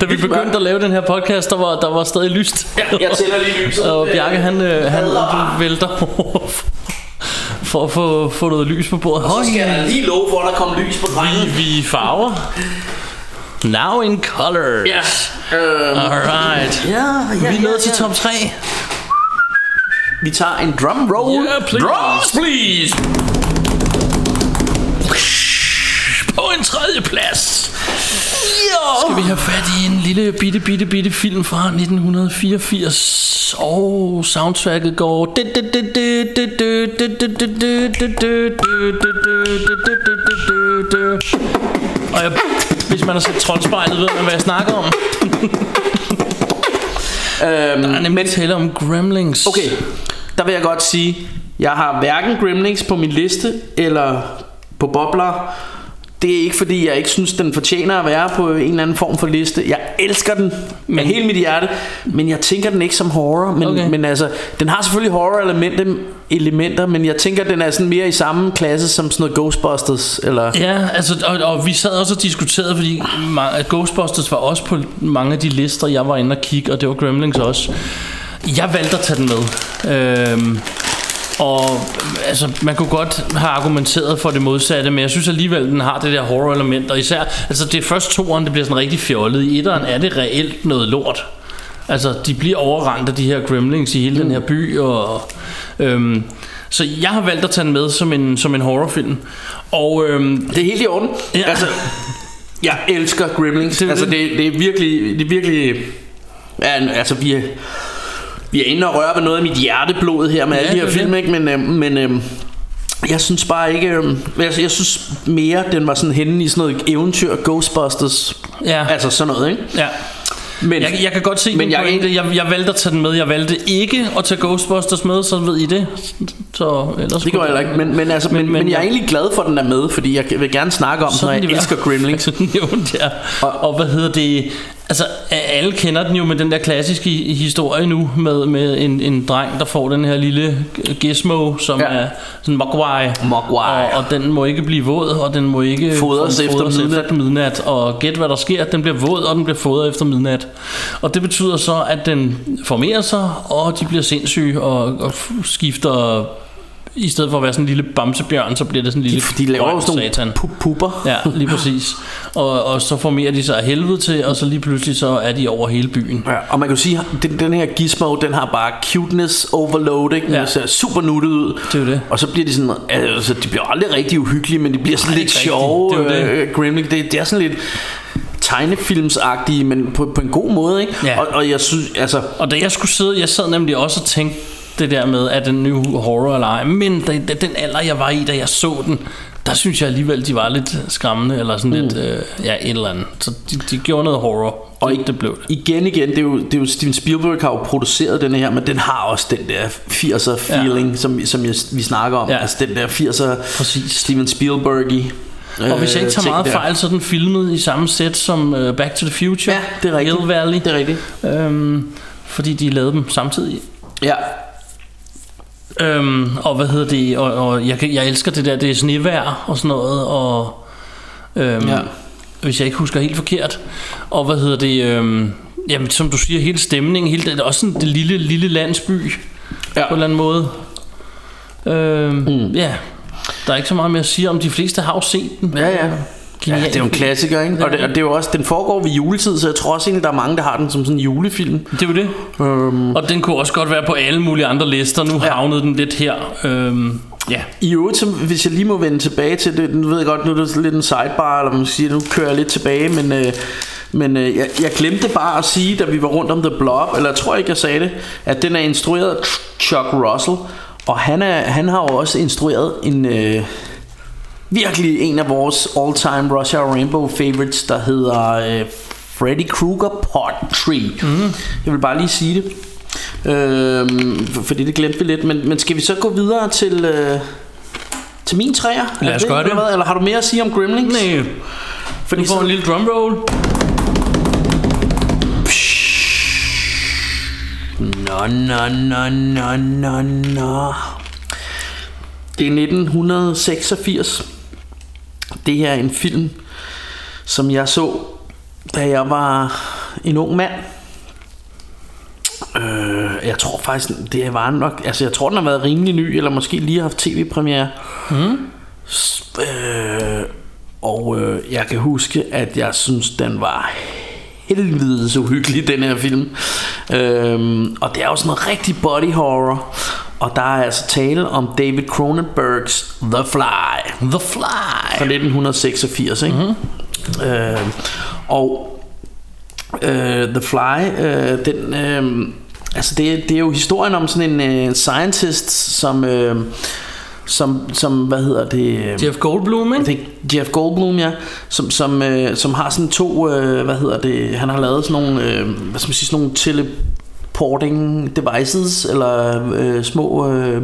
Da vi begyndte at lave den her podcast, der var, der var stadig lyst. Ja, jeg tænder lige lyset. Og Bjarke, han, øh, han vælter for at få, få noget lys på bordet. Og så skal jeg lige love for, at der kommer lys på drengen. Vi, vi farver. Now in colors. Ja. Um, Alright. Ja, ja, Vi er nået til top 3. Vi tager en drum roll. Yeah, please. Drums, please. På en tredje plads Ja. skal vi have fat i en lille bitte bitte bitte film fra 1984 og soundtracket går og jeg, hvis man har set Troldspejlet ved man hvad jeg snakker om Øhm, der er nemlig tale om Gremlings Okay, der vil jeg godt sige, jeg har hverken Gremlings på min liste eller på bobler. Det er ikke fordi jeg ikke synes den fortjener at være på en eller anden form for liste Jeg elsker den med hele mit hjerte Men jeg tænker den ikke som horror Men, Okay. men altså Den har selvfølgelig horror elementer, Men jeg tænker den er sådan mere i samme klasse Som sådan noget Ghostbusters eller Ja, altså, og, og vi sad også og diskuterede, fordi ma- at Ghostbusters var også på mange af de lister, jeg var inde og kigge, og det var Gremlings også. Jeg valgte at tage den med. Øhm, og altså, man kunne godt have argumenteret for det modsatte, men jeg synes alligevel, den har det der horror element, og især, altså det er først toeren, det bliver sådan rigtig fjollet. I etteren er det reelt noget lort. Altså, de bliver overrendt af de her gremlings i hele den her by, og øhm, Så jeg har valgt at tage den med som en, som en horrorfilm. Og øhm, Det er helt i orden. Ja. Altså, jeg elsker Gremlings. Det altså, det. det, det er virkelig... Det er virkelig ja, altså, vi er, vi er inde og røre ved noget af mit hjerteblod her med Ja, alle de her er film, ikke? Men, øh, men øh, jeg synes bare ikke... Øh, altså, jeg synes mere, den var sådan henne i sådan noget eventyr, Ghostbusters. Ja. Altså sådan noget, ikke? ja. Men, Jeg, jeg kan godt se Men jeg jeg, pointe. Jeg, jeg valgte at tage den med. Jeg valgte ikke at tage Ghostbusters med, så ved I det. Så ellers det går jeg ikke, men, men, altså, men, men, men jeg er egentlig glad for, at den er med, fordi jeg vil gerne snakke om når jeg elsker Gremlings. Nævnt, ja. og, og hvad hedder det? Altså, alle kender den jo med den der klassiske historie nu, med, med en, en dreng, der får den her lille gizmo, som Ja. er sådan mogwai. Mogwai. Og, og den må ikke blive våd, og den må ikke Fodres efter midnat. efter midnat. Og gæt hvad der sker, den bliver våd, og den bliver fodret efter midnat. Og det betyder så, at den formerer sig, og de bliver sindssyge, og, og skifter... I stedet for at være sådan en lille bamsebjørn, så bliver det sådan en lille De laver jo grøn sådan satan. pu- pupper. Ja, lige præcis. Og, og så formerer de sig af helvede til, og så lige pludselig så er de over hele byen. Ja, og man kan jo sige, at den, den her gizmo, den har bare cuteness overload, ikke? Den Ja. ser super nuttet ud. Det er det. Og så bliver de sådan, altså de bliver aldrig rigtig uhyggelige, men de bliver sådan Nej, lidt sjove. Det er det. øh, Gremlin, det, det er sådan lidt tegnefilmsagtige, men på, på en god måde, ikke? Ja. Og, og jeg synes, altså, Og da jeg skulle sidde, jeg sad nemlig også og tænkte det der med, at den nye horror eller ej. Men da, da, den alder, jeg var i, da jeg så den, der synes jeg alligevel, de var lidt skræmmende, eller sådan mm. lidt, øh, ja, et eller andet. Så de, de gjorde noget horror, og ikke det blev det. igen igen, det er, jo, det er jo Steven Spielberg har jo produceret den her, men den har også den der 80'er feeling, ja. som, som jeg, vi snakker om. Ja. Altså den der 80'er Præcis. Steven Spielberg-i. Og hvis jeg ikke tager ting meget der. fejl, så er den filmet i samme sæt som uh, Back to the Future. Ja, det er rigtigt. Hill Valley. Det er rigtigt. Øhm, fordi de lavede dem samtidig. Ja, Øhm, og hvad hedder det? Og, og jeg, jeg elsker det der, det er snevejr og sådan noget. Og, øhm, Ja. Hvis jeg ikke husker helt forkert. Og hvad hedder det? Øhm, jamen, som du siger, hele stemningen, hele det, også sådan det lille, lille landsby. Ja. På en eller anden måde. Øhm, mm. Ja, der er ikke så meget mere at sige om. De fleste har jo set den. Ja, ja. Ja, Genial. det er jo en klassiker, ikke? Og det, og det er jo også, den foregår ved juletid, så jeg tror også egentlig, der er mange, der har den som sådan en julefilm. Det er jo det. Øhm, Og den kunne også godt være på alle mulige andre lister. Nu Ja. havnede den lidt her. Øhm, ja. I øvrigt, så, hvis jeg lige må vende tilbage til det, nu ved jeg godt, nu er det lidt en sidebar, eller man siger, nu kører jeg lidt tilbage, men, øh, men øh, jeg, jeg glemte bare at sige, da vi var rundt om The Blob, eller jeg tror ikke, jeg sagde det, at den er instrueret af Chuck Russell, og han, er, han har jo også instrueret en... Øh, virkelig en af vores all-time Russia Rainbow favorites, der hedder øh, Freddy Krueger 3. Mm. Jeg vil bare lige sige det. Øhm, for, fordi det glemte vi lidt men, men skal vi så gå videre til øh, Til min træer Lad os gøre det. eller? Eller har du mere at sige om Gremlings? Nej. Fordi Du får så- en lille drumroll. Nå, nå, nå, nå, nå, nå. Det er 1986. Det her er en film, som jeg så, da jeg var en ung mand. Øh, jeg tror faktisk, det var nok... Altså, jeg tror, den har været rimelig ny, eller måske lige haft tv-premiere. Mm. Øh, og øh, jeg kan huske, at jeg synes, den var helvedes uhyggelig, den her film. Øhm, og det er jo sådan noget rigtig body horror. Og der er altså tale om David Cronenbergs The Fly. The Fly. Fra 1986, ikke? Mm-hmm. Øh, og øh, The Fly, øh, den... Øh, altså det, det er jo historien om sådan en øh, scientist, som... Øh, som, som, hvad hedder det? øh, Jeff Goldblum, ikke? det Jeff Goldblum, ja, som, som, øh, som har sådan to, øh, hvad hedder det, han har lavet sådan nogle, øh, hvad skal man sige, sådan nogle teleporting devices, eller øh, små, øh,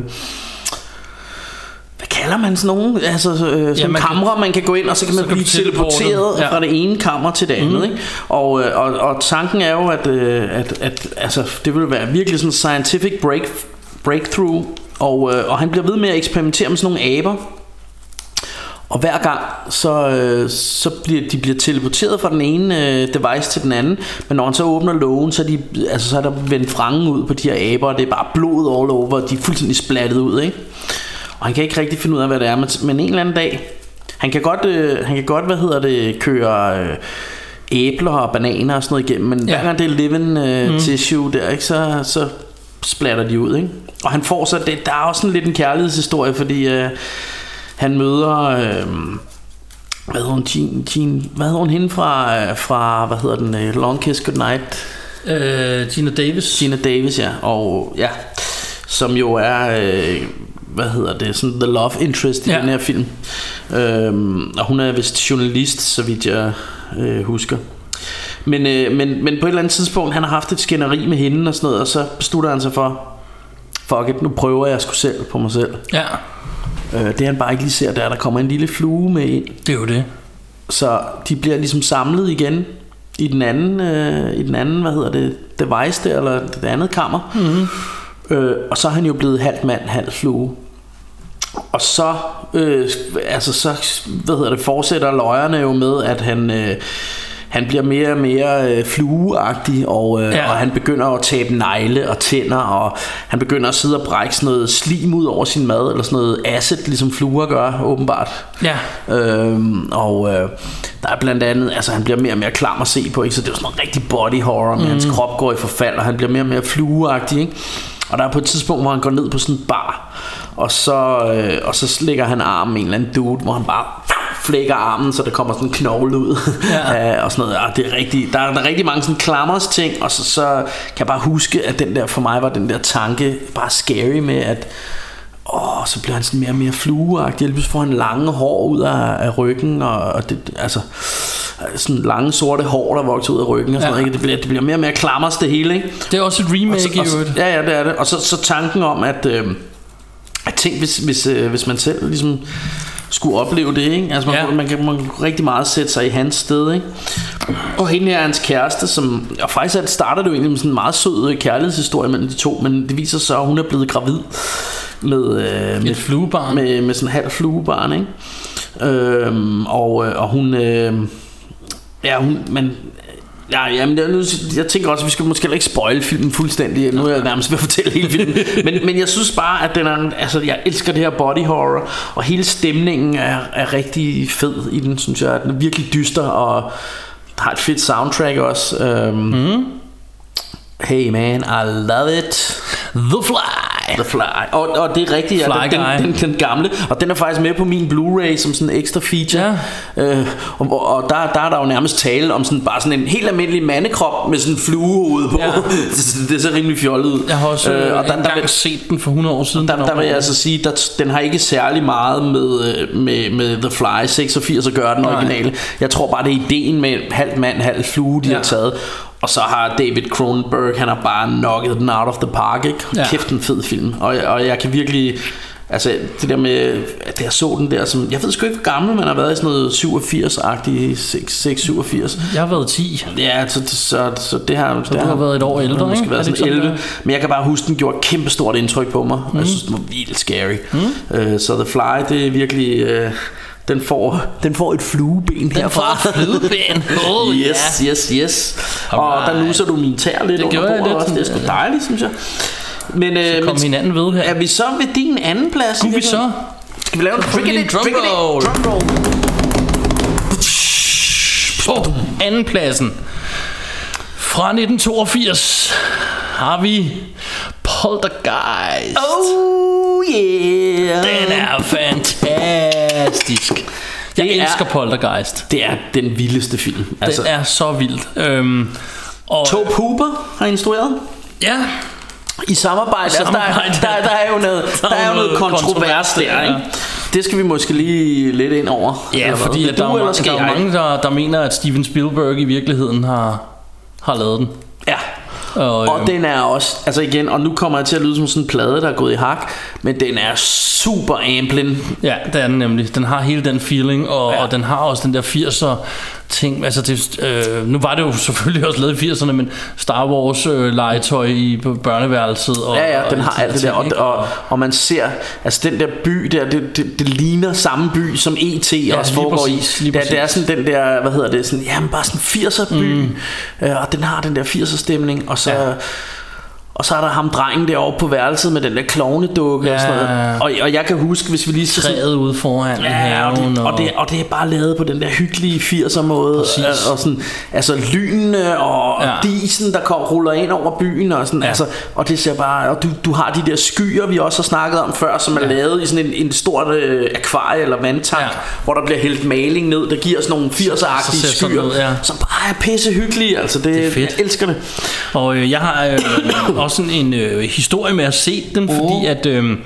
hvad kalder man sådan nogle? Altså øh, sådan Ja, man kan- kamre, man kan gå ind, og så kan så man kan blive teleporte. teleporteret Ja. ja. fra det ene kammer til det andet, mm. ikke? Og, øh, og, og tanken er jo, at, øh, at, at altså, det vil være virkelig sådan en scientific break, breakthrough, og, øh, og han bliver ved med at eksperimentere med sådan nogle aber, og hver gang, så, øh, så bliver de bliver teleporteret fra den ene øh, device til den anden. Men når han så åbner lågen, så er, de, altså, så er der vendt frangen ud på de her aber, og det er bare blod all over, og de er fuldstændig splattet ud, ikke? Og han kan ikke rigtig finde ud af, hvad det er, men, men en eller anden dag, han kan godt, øh, han kan godt hvad hedder det, køre øh, æbler og bananer og sådan noget igennem, men ja. Ja. hver gang det er living øh, mm. tissue der, ikke, så, så splatter de ud, ikke? og han får så det, der er også sådan lidt en kærlighedshistorie, fordi øh, han møder... Øh, hvad hedder hun, Jean, Jean, hvad hedder hun hende fra, øh, fra hvad hedder den, øh, Long Kiss Goodnight? Øh, Gina Davis. Gina Davis, ja, og ja, som jo er, øh, hvad hedder det, sådan the love interest i Ja. den her film. Øhm, og hun er vist journalist, så vidt jeg øh, husker. Men, øh, men, men på et eller andet tidspunkt, han har haft et skænderi med hende og sådan noget, og så beslutter han sig for, fuck it, nu prøver jeg sgu selv på mig selv. Ja, Øh, det han bare ikke lige ser, det er, at der kommer en lille flue med ind. det er jo det. Så de bliver ligesom samlet igen i den anden, øh, i den anden hvad hedder det, device der, eller det andet kammer. Mm-hmm. Øh, og så er han jo blevet halvt mand, halvt flue. Og så, øh, altså så, hvad hedder det, fortsætter løjerne jo med, at han, øh, han bliver mere og mere øh, flueagtig, og, øh, Ja. og han begynder at tabe negle og tænder, og han begynder at sidde og brække sådan noget slim ud over sin mad, eller sådan noget acid, ligesom fluer gør, åbenbart. Ja, Øhm, og øh, der er blandt andet, altså han bliver mere og mere klam at se på, ikke? så det er sådan noget rigtig body horror, mm. hans krop går i forfald, og han bliver mere og mere flueagtig, ikke? Og der er på et tidspunkt, hvor han går ned på sådan en bar, og så, øh, og så lægger han armen en eller anden dude, hvor han bare flækker armen, så der kommer sådan en knogle ud, Ja. ja. og sådan noget. Ja, det er rigtig, der, er, der er rigtig mange sådan klammers ting, og så, så kan jeg bare huske, at den der, for mig var den der tanke bare scary med, at Åh, så bliver han sådan mere og mere flueagtig. Lige får han lange hår ud af, af ryggen, og, og det, altså sådan lange sorte hår, der vokser ud af ryggen og sådan Ja. noget. Ikke? Det bliver, det bliver mere og mere klammers det hele, ikke? det er også et remake Og så, i og, så- øvrigt. ja, ja, det er det. Og så, så tanken om, at, øh, at tænk, hvis, hvis, øh, hvis man selv ligesom skulle opleve det, ikke? Altså man, Ja. man, kan, man kan rigtig meget sætte sig i hans sted, ikke? Og hende her er hans kæreste, som... Og faktisk alt starter det jo egentlig med sådan en meget sød øh, kærlighedshistorie mellem de to, men det viser sig, at hun er blevet gravid med, øh, med Et fluebarn. med, med sådan en halv fluebarn, ikke? Øhm, og, øh, og hun... Øh, ja, hun... Men, Ja, jamen, jeg, jeg tænker også, at vi skal måske ikke spoil filmen fuldstændig. Nu er jeg nærmest ved at fortælle hele filmen. Men, men jeg synes bare, at den er, altså, jeg elsker det her body horror, og hele stemningen er, er rigtig fed i den, synes jeg. Den er virkelig dyster, og har et fedt soundtrack også. Um, mm. Hey man, I love it. The Fly. The Fly. Og, og det er rigtigt, ja, den, den, den, den gamle. Og den er faktisk med på min Blu-ray som sådan en ekstra feature. Ja. Øh, og og, der, der er der jo nærmest tale om sådan, bare sådan en helt almindelig mandekrop med sådan en fluehoved på. Ja. Det, det ser rimelig fjollet ud. Jeg har også øh, og der, der, engang set den for 100 år siden. der, den der vil jeg altså sige, at den har ikke særlig meget med, øh, med, med The Fly 86 at gøre, den Nej. originale. Jeg tror bare, det er ideen med halv mand, halv flue, de Ja. har taget. Og så har David Cronenberg, han har bare knocket den out of the park, ikke? Ja. Kæft en fed film. Og, og jeg kan virkelig... Altså det der med, at jeg så den der som, jeg ved sgu ikke hvor gammel man har været i sådan noget 87-agtig, 6-87. Jeg har været 10. Ja, så, så, så det har... Så du har været et år ældre, Måske ikke? Er været det sådan sådan, 11. Men jeg kan bare huske, den gjorde et kæmpe stort indtryk på mig. Mm. Jeg synes, den var vildt scary. Mm. Uh, så The Fly, det er virkelig... Uh, den får, den får et flueben Den herfra. får et flueben. Oh, yes, yes, yes. Og Alright. der nuser du min tær lidt Det under bordet også. Det er sgu dejligt, synes jeg. Men, øh, kom men hinanden ved her. er vi så ved din anden plads? Skulle vi så? Skal vi lave en trickety- drum roll. drum roll? På anden pladsen fra 1982 har vi Poltergeist. Oh yeah. Den er fantastisk. Jeg Det er- elsker Poltergeist. Det er den vildeste film. Altså, den er så vildt. Øhm, og Tobe Hooper har instrueret. ja, I samarbejde, altså, der, Samarbejde. der, der, der er jo noget, der, er jo noget kontrovers der, ja. ikke? Det skal vi måske lige lidt ind over. ja fordi at der, er, der er mange, der, der mener, at Steven Spielberg i virkeligheden har, har lavet den. Ja. Og, Og øhm, den er også, altså igen, og nu kommer jeg til at lyde som sådan en plade, der er gået i hak, men den er super amplin. Ja, det er den nemlig. Den har hele den feeling, og, ja. Ja. og den har også den der 80'er ting. Altså det, øh, nu var det jo selvfølgelig også lavet i 80'erne, men Star Wars øh, legetøj i på børneværelset. Og, Ja, ja, og den har de alt det der, ting, og, og, og man ser, altså den der by der, det, det, det ligner samme by som E.T. Ja, også foregår præcis, i. lige Det, er- det er sådan den der, hvad hedder det, sådan, jamen bare sådan 80'er by, mm. øh, og den har den der 80'er stemning, og så... Ja. Og så er der ham drengen derovre på værelset med den der klovnedukke ja. og sådan noget. Og, og jeg kan huske, hvis vi lige skal Træet ude foran i Ja, og haven. det, og, det, og det er bare lavet på den der hyggelige 80'er måde Præcis. og, og sådan, Altså lynene og Ja. disen Der kom, ruller ind over byen og, sådan, Ja. altså, og det ser bare Og du, du har de der skyer Vi også har snakket om før Som er Ja. lavet i sådan en, en stort øh, akvarie Eller vandtank Ja. Hvor der bliver hældt maling ned Der giver sådan nogle 80'er-agtige Så skyer ud, ja. Som bare er pisse hyggelige altså, det, Det er fedt. Jeg elsker det Og øh, jeg har øh, også en, en øh, historie med at se den, fordi at... Øh,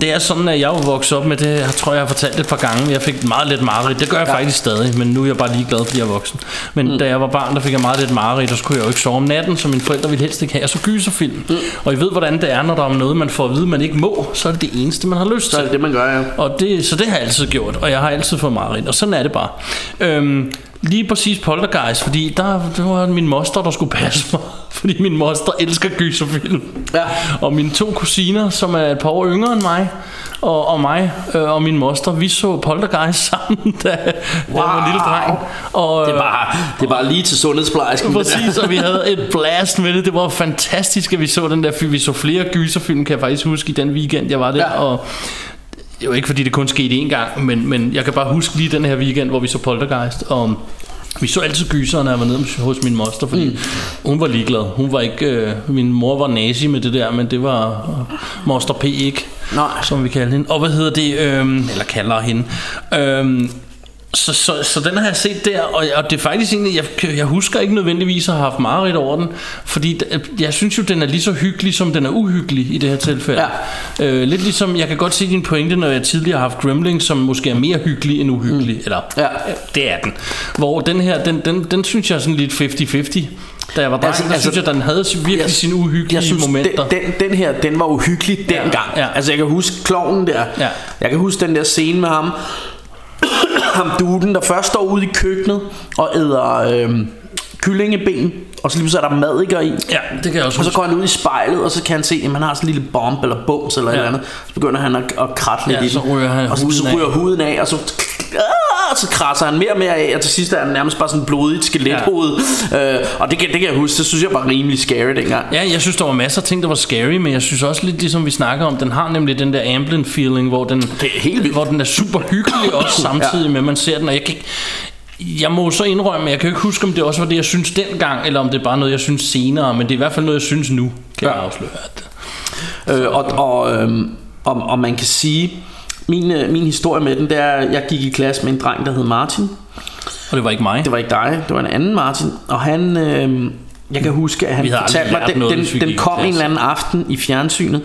det er sådan, at jeg var vokset op med det, jeg tror, jeg har fortalt det et par gange, jeg fik meget lidt mareridt. Det gør jeg ja. faktisk stadig, men nu er jeg bare lige glad, fordi jeg er voksen. Men mm. da jeg var barn, der fik jeg meget lidt mareridt, og så kunne jeg jo ikke sove om natten, så mine forældre ville helst ikke have. Og så gyserfilm. Mm. Og I ved, hvordan det er, når der er noget, man får at vide, man ikke må, så er det det eneste, man har lyst Så er til. det det man gør ja. Og det, så det har jeg altid gjort, og jeg har altid fået mareridt, og sådan er det bare. Øhm, lige præcis Poltergeist, fordi der, det var min moster, der skulle passe mig, fordi min moster elsker gyserfilm. Ja. Og mine to kusiner, som er et par år yngre end mig, og, og mig øh, og min moster, vi så Poltergeist sammen, da, wow. da jeg var en lille dreng. Og, Det er bare, det er bare lige til sundhedsplejersken. Præcis, og vi havde et blast med det. Det var fantastisk, at vi så den der film. Vi så flere gyserfilm, kan jeg faktisk huske, i den weekend, jeg var der. Ja. Og det var ikke, fordi det kun skete én gang, men, men jeg kan bare huske lige den her weekend, hvor vi så Poltergeist. Og vi så altid gyser, når jeg var nede hos min moster, fordi mm. hun var ligeglad. Hun var ikke, øh, min mor var nazi med det der, men det var øh, moster P ikke, Nej. som vi kalder hende. Og hvad hedder det, øh, eller kalder hende. Øh, så, så, så den har jeg set der, og, og det er faktisk egentlig, jeg, jeg husker ikke nødvendigvis at have haft mareridt over den, fordi d- jeg synes jo, den er lige så hyggelig, som den er uhyggelig i det her tilfælde. Ja. Øh, lidt ligesom, jeg kan godt se din pointe, når jeg tidligere har haft Gremlings, som måske er mere hyggelig end uhyggelig, mm. eller Ja. øh, det er den. Hvor den her, den, den, den synes jeg er sådan lidt 50-50. Da jeg var dreng, altså, der altså- synes jeg, den havde virkelig Jeg- sine uhyggelige jeg synes, momenter. Den, den, den her, den var uhyggelig Ja, dengang. ja. Altså jeg kan huske klovnen der. Ja. Jeg kan huske den der scene med ham. Ham duden, der først står ude i køkkenet og æder øh, kyllingeben. Og så lige så er der madikker i. Ja, det kan jeg også Og så går han ud i spejlet, og så kan han se, at han har sådan en lille bomb eller bums eller ja. Et eller andet. Så begynder han at, at kratte lidt Ja, i så ryger han og så, huden så af. ryger huden af, og så, så krasser han mere og mere af, og til sidst er han nærmest bare sådan blodigt skelethoved. Ja. Øh, og det kan, det kan jeg huske, det synes jeg var rimelig scary dengang. Ja, jeg synes, der var masser af ting, der var scary, men jeg synes også lidt ligesom vi snakker om, den har nemlig den der Amblin feeling, hvor den, Det er helt vildt. hvor den er super hyggelig også samtidig ja. med, at man ser den, og jeg kan ikke, jeg må så indrømme, jeg kan ikke huske, om det også var det, jeg synes dengang, eller om det er bare noget, jeg synes senere, men det er i hvert fald noget, jeg synes nu, kan ja. jeg afsløre. Øh, og, og, øhm, og, og man kan sige, min, øh, min historie med den, det er, at jeg gik i klasse med en dreng, der hed Martin. og det var ikke mig. Det var ikke dig, det var en anden Martin. Og han, øh, jeg kan huske, at han fortalte mig, den, den, den kom en eller anden aften i fjernsynet.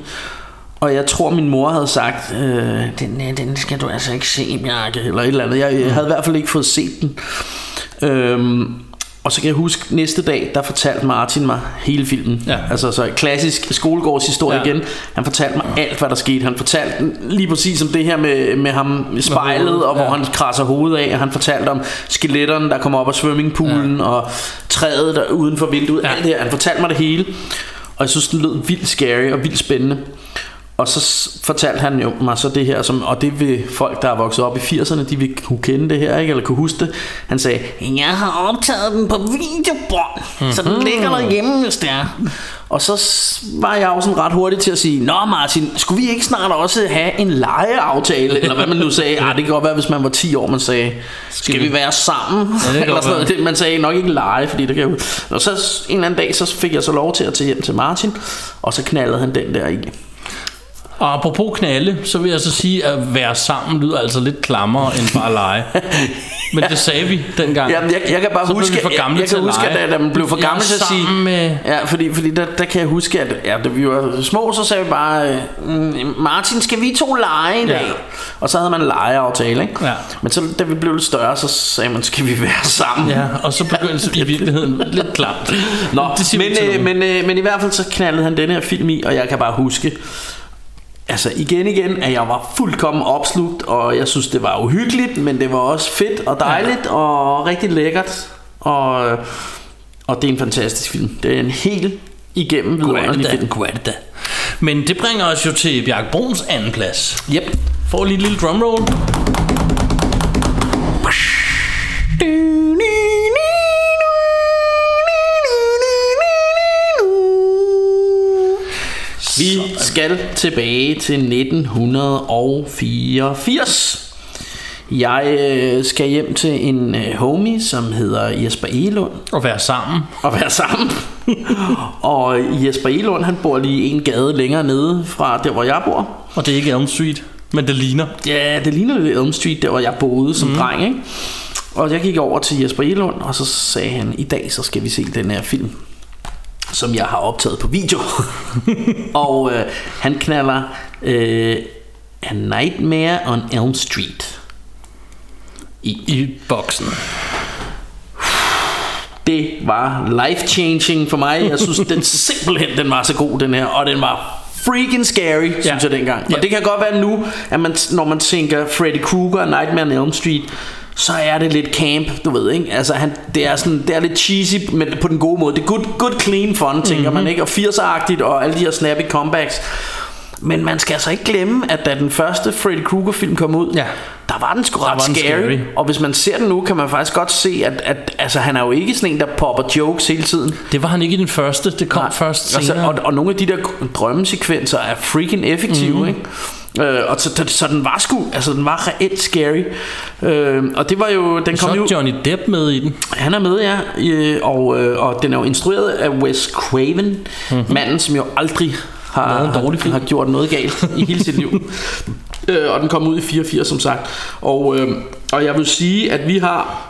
Og jeg tror, min mor havde sagt, øh, den, øh, den skal du altså ikke se, Bjarke, eller et eller andet. Jeg, jeg havde i hvert fald ikke fået set den. Øhm, og så kan jeg huske, næste dag, der fortalte Martin mig hele filmen. Ja. Altså så klassisk skolegårdshistorie Ja. igen. Han fortalte mig alt, hvad der skete. Han fortalte lige præcis om det her med, med ham spejlet, og hvor ja. han krasser hovedet af. Og han fortalte om skeletterne, der kommer op af swimmingpoolen, ja. og træet der uden for vinduet. Ja. Alt det her. Han fortalte mig det hele. Og jeg synes, den lød vildt scary og vildt spændende. Og så fortalte han jo mig så det her, som, og det vil folk, der er vokset op i 80'erne, de vil kunne kende det her, ikke? eller kunne huske det. Han sagde, jeg har optaget den på videobånd, mm-hmm. så den ligger derhjemme, hvis det er. Og så var jeg jo sådan ret hurtig til at sige, Nå Martin, skulle vi ikke snart også have en legeaftale? Eller hvad man nu sagde. Ah, det kan godt være, hvis man var 10 år, man sagde, skal vi være sammen? Ja, det eller sådan noget. Det, man sagde nok ikke lege, fordi det kan jo... Og så en eller anden dag, så fik jeg så lov til at tage hjem til Martin, og så knaldede han den der i. Og apropos knalde, så vil jeg så sige, at være sammen lyder altså lidt klammere end bare lege. Men det sagde vi dengang. Jamen, jeg, jeg kan bare Så huske, for gamle jeg, jeg kan at huske, at da man blev for gammel til at sige... med- Ja, fordi, fordi der, der kan jeg huske, at ja, da vi var små, så sagde vi bare, øh, mm, Martin, skal vi to lege i dag? Ja. Og så havde man en legeaftale, ikke? Ja. Men så, da vi blev lidt større, så sagde man, skal vi være sammen? Ja, og så begyndte det i virkeligheden lidt klamt. Nå, det men, øh, men, øh, men i hvert fald så knaldede han den her film i, og jeg kan bare huske, altså igen igen, at jeg var fuldkommen opslugt, og jeg synes, det var uhyggeligt, men det var også fedt og dejligt, ja. og rigtig lækkert, og, og det er en fantastisk film. Det er en helt igennem er vidunderlig film. er det da. Men det bringer os jo til Bjarke Bruns anden plads. Yep. Får lige et lille drumroll. Skal tilbage til 1984. Jeg øh, skal hjem til en øh, homie, som hedder Jesper Elund. Og være sammen. Og være sammen. og Jesper Elund, han bor lige en gade længere nede fra der, hvor jeg bor. Og det er ikke Elm Street, men det ligner. Ja, det ligner lidt Elm Street, der hvor jeg boede som mm. dreng, ikke? Og jeg gik over til Jesper Elund, og så sagde han, i dag så skal vi se den her film, som jeg har optaget på video. og øh, han knaller øh, A Nightmare on Elm Street i, i boksen. Det var life-changing for mig. Jeg synes den simpelthen den var så god den her, og den var freaking scary, synes Ja. jeg dengang. Ja. Og det kan godt være nu, at man, når man tænker Freddy Krueger og Nightmare on Elm Street, så er det lidt camp, du ved, ikke? Altså, han, det, er sådan, det er lidt cheesy, men på den gode måde. Det er good, good clean fun, tænker Mhm. man, ikke? Og 80'er-agtigt, og alle de her snappy comebacks. Men man skal altså ikke glemme, at da den første Freddy Krueger film kom ud, Ja. der var den sgu ret scary. scary. Og hvis man ser den nu, kan man faktisk godt se, at, at altså, han er jo ikke sådan en, der popper jokes hele tiden. Det var han ikke i den første, det kom Nej. først Altså, senere. og, og nogle af de der drømmesekvenser er freaking effektive, Mhm. mm. ikke? Øh, og så, så, så den var sgu, altså den var reelt scary. Øh, og det var jo, den så kom er jo, Johnny Depp med i den. han er med, ja, øh, og, øh, og den er jo instrueret af Wes Craven, mm-hmm. manden som jo aldrig har, har, har gjort noget galt i hele sit liv. øh, og den kom ud i 84 som sagt. Og, øh, og jeg vil sige, at vi har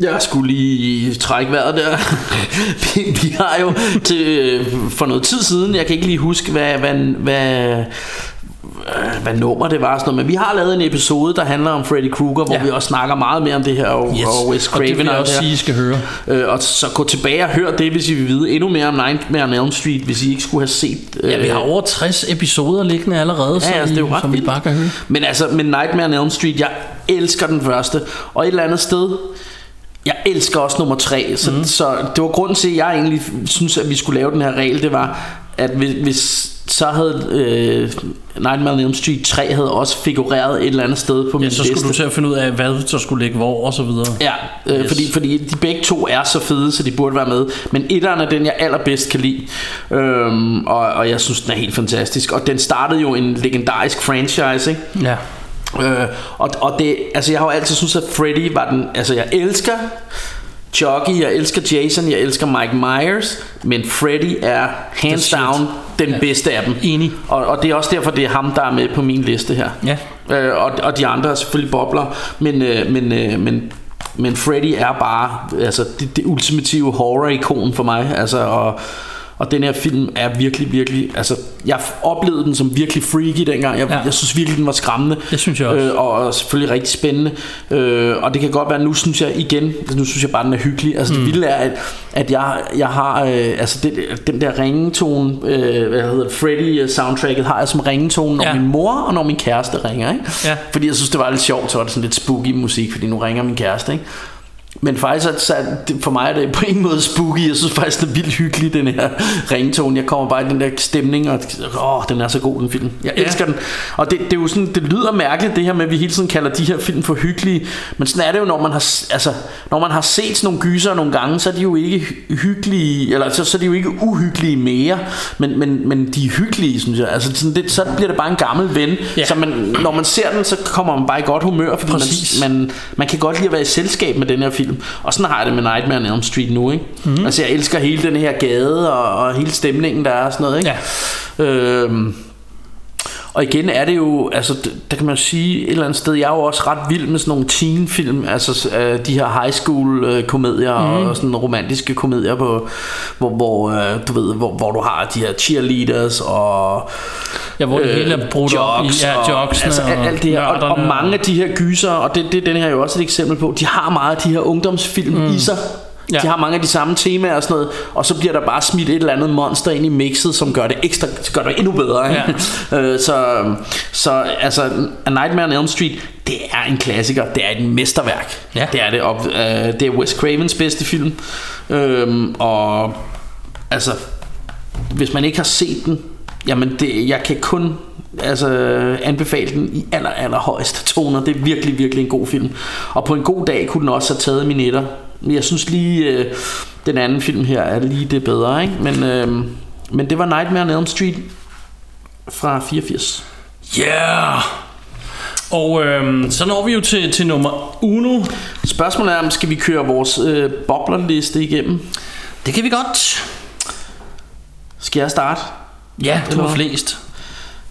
jeg skulle lige trække vejret der. vi, vi har jo til, øh, for noget tid siden, jeg kan ikke lige huske, hvad, hvad, hvad, hvad nummer det var, sådan noget, men vi har lavet en episode, der handler om Freddy Krueger, hvor Ja. vi også snakker meget mere om det her, og, Yes. og Wes Og det Craven vil jeg også sige, I skal høre. Øh, og så gå tilbage og hør det, hvis I vil vide endnu mere om Nightmare on Elm Street, hvis I ikke skulle have set... Øh, Ja, vi har over 60 episoder liggende allerede, så Ja, altså, det er jo I, ret som I vildt. bare kan høre. Men altså, med Nightmare on Elm Street, jeg elsker den første. Og et eller andet sted, jeg elsker også nummer tre. Så, mm. så det var grunden til, at jeg egentlig synes, at vi skulle lave den her regel. Det var, at hvis, hvis så havde øh, Nightmare on Elm Street 3 havde også figureret et eller andet sted på min Ja, så liste. skulle du til at finde ud af, hvad der skulle ligge hvor og så videre. Ja, øh, Yes. fordi, fordi de begge to er så fede, så de burde være med. Men etteren er den, jeg allerbedst kan lide. Øhm, og, og jeg synes, den er helt fantastisk. Og den startede jo en legendarisk franchise, ikke? Ja. Øh, og, og det, altså jeg har jo altid synes at Freddy var den, altså jeg elsker Chucky, jeg elsker Jason, jeg elsker Mike Myers, men Freddy er hands down den ja. bedste af dem. Enig. Og, og det er også derfor, det er ham, der er med på min liste her. Ja. Øh, og, og de andre er selvfølgelig bobler, men, øh, men, øh, men, men Freddy er bare altså, det, det ultimative horror-ikon for mig. Altså, og, og den her film er virkelig, virkelig... Altså, jeg oplevede den som virkelig freaky dengang. Jeg, Ja. jeg synes virkelig, den var skræmmende. Det synes jeg også. Øh, og, og selvfølgelig rigtig spændende. Øh, og det kan godt være, nu synes jeg igen... Nu synes jeg bare, den er hyggelig. Altså, Mm. det vilde er, at, at jeg, jeg har... Øh, altså, det, den der ringetone... Øh, hvad hedder? Freddy-soundtracket har jeg som ringetone, når ja. min mor og når min kæreste ringer, ikke? Ja. Fordi jeg synes, det var lidt sjovt, så var det sådan lidt spooky musik, fordi nu ringer min kæreste, ikke? Men faktisk, så, for mig er det på en måde spooky. Jeg synes faktisk, det er vildt hyggeligt, den her ringtone. Jeg kommer bare i den der stemning, og åh, den er så god, den film. Jeg Ja. elsker den. Og det, det, er jo sådan, det lyder mærkeligt, det her med, at vi hele tiden kalder de her film for hyggelige. Men sådan er det jo, når man har, altså, når man har set sådan nogle gyser nogle gange, så er de jo ikke hy- hyggelige, eller så, så er de jo ikke uhyggelige mere. Men, men, men de er hyggelige, synes jeg. Altså, sådan, det, så bliver det bare en gammel ven. Ja. Så man, når man ser den, så kommer man bare i godt humør, fordi Præcis. man, man, man kan godt lide at være i selskab med den her film. Og sådan har jeg det med Nightmare on Elm Street nu, ikke? Mm. Altså jeg elsker hele den her gade og, og hele stemningen der er og sådan noget, ikke? Ja. Øhm, og igen er det jo, altså der kan man sige et eller andet sted, jeg er jo også ret vild med sådan nogle teenfilm, altså øh, de her high school øh, komedier Mhm. mm. og sådan romantiske komedier, på, hvor, hvor, øh, du ved, hvor, hvor du har de her cheerleaders og Ja, hvor det hele er brudt op i- ja, og, jocksene altså, alt, og alt det her, og, og mange af de her gyser, og det, det er den her jo også et eksempel på, de har meget af de her ungdomsfilm mm. i sig. Ja. De har mange af de samme temaer og sådan noget, og så bliver der bare smidt et eller andet monster ind i mixet, som gør det ekstra, gør det endnu bedre. Ikke? Ja. øh, så, så altså, A Nightmare on Elm Street, det er en klassiker, det er et mesterværk. Ja. Det er det, og øh, det er Wes Cravens bedste film. Øhm, og altså, hvis man ikke har set den, jamen det, jeg kan kun altså, anbefale den i aller, aller højeste toner. Det er virkelig, virkelig en god film. Og på en god dag kunne den også have taget mine etter. Men jeg synes lige, øh, den anden film her er lige det bedre. Ikke? Men, øh, men det var Nightmare on Elm Street. fra 84. Yeah! Og øhm, så når vi jo til, til nummer uno. Spørgsmålet er, om skal vi køre vores øh, boblerliste igennem? Det kan vi godt. Skal jeg starte? Ja, du har flest.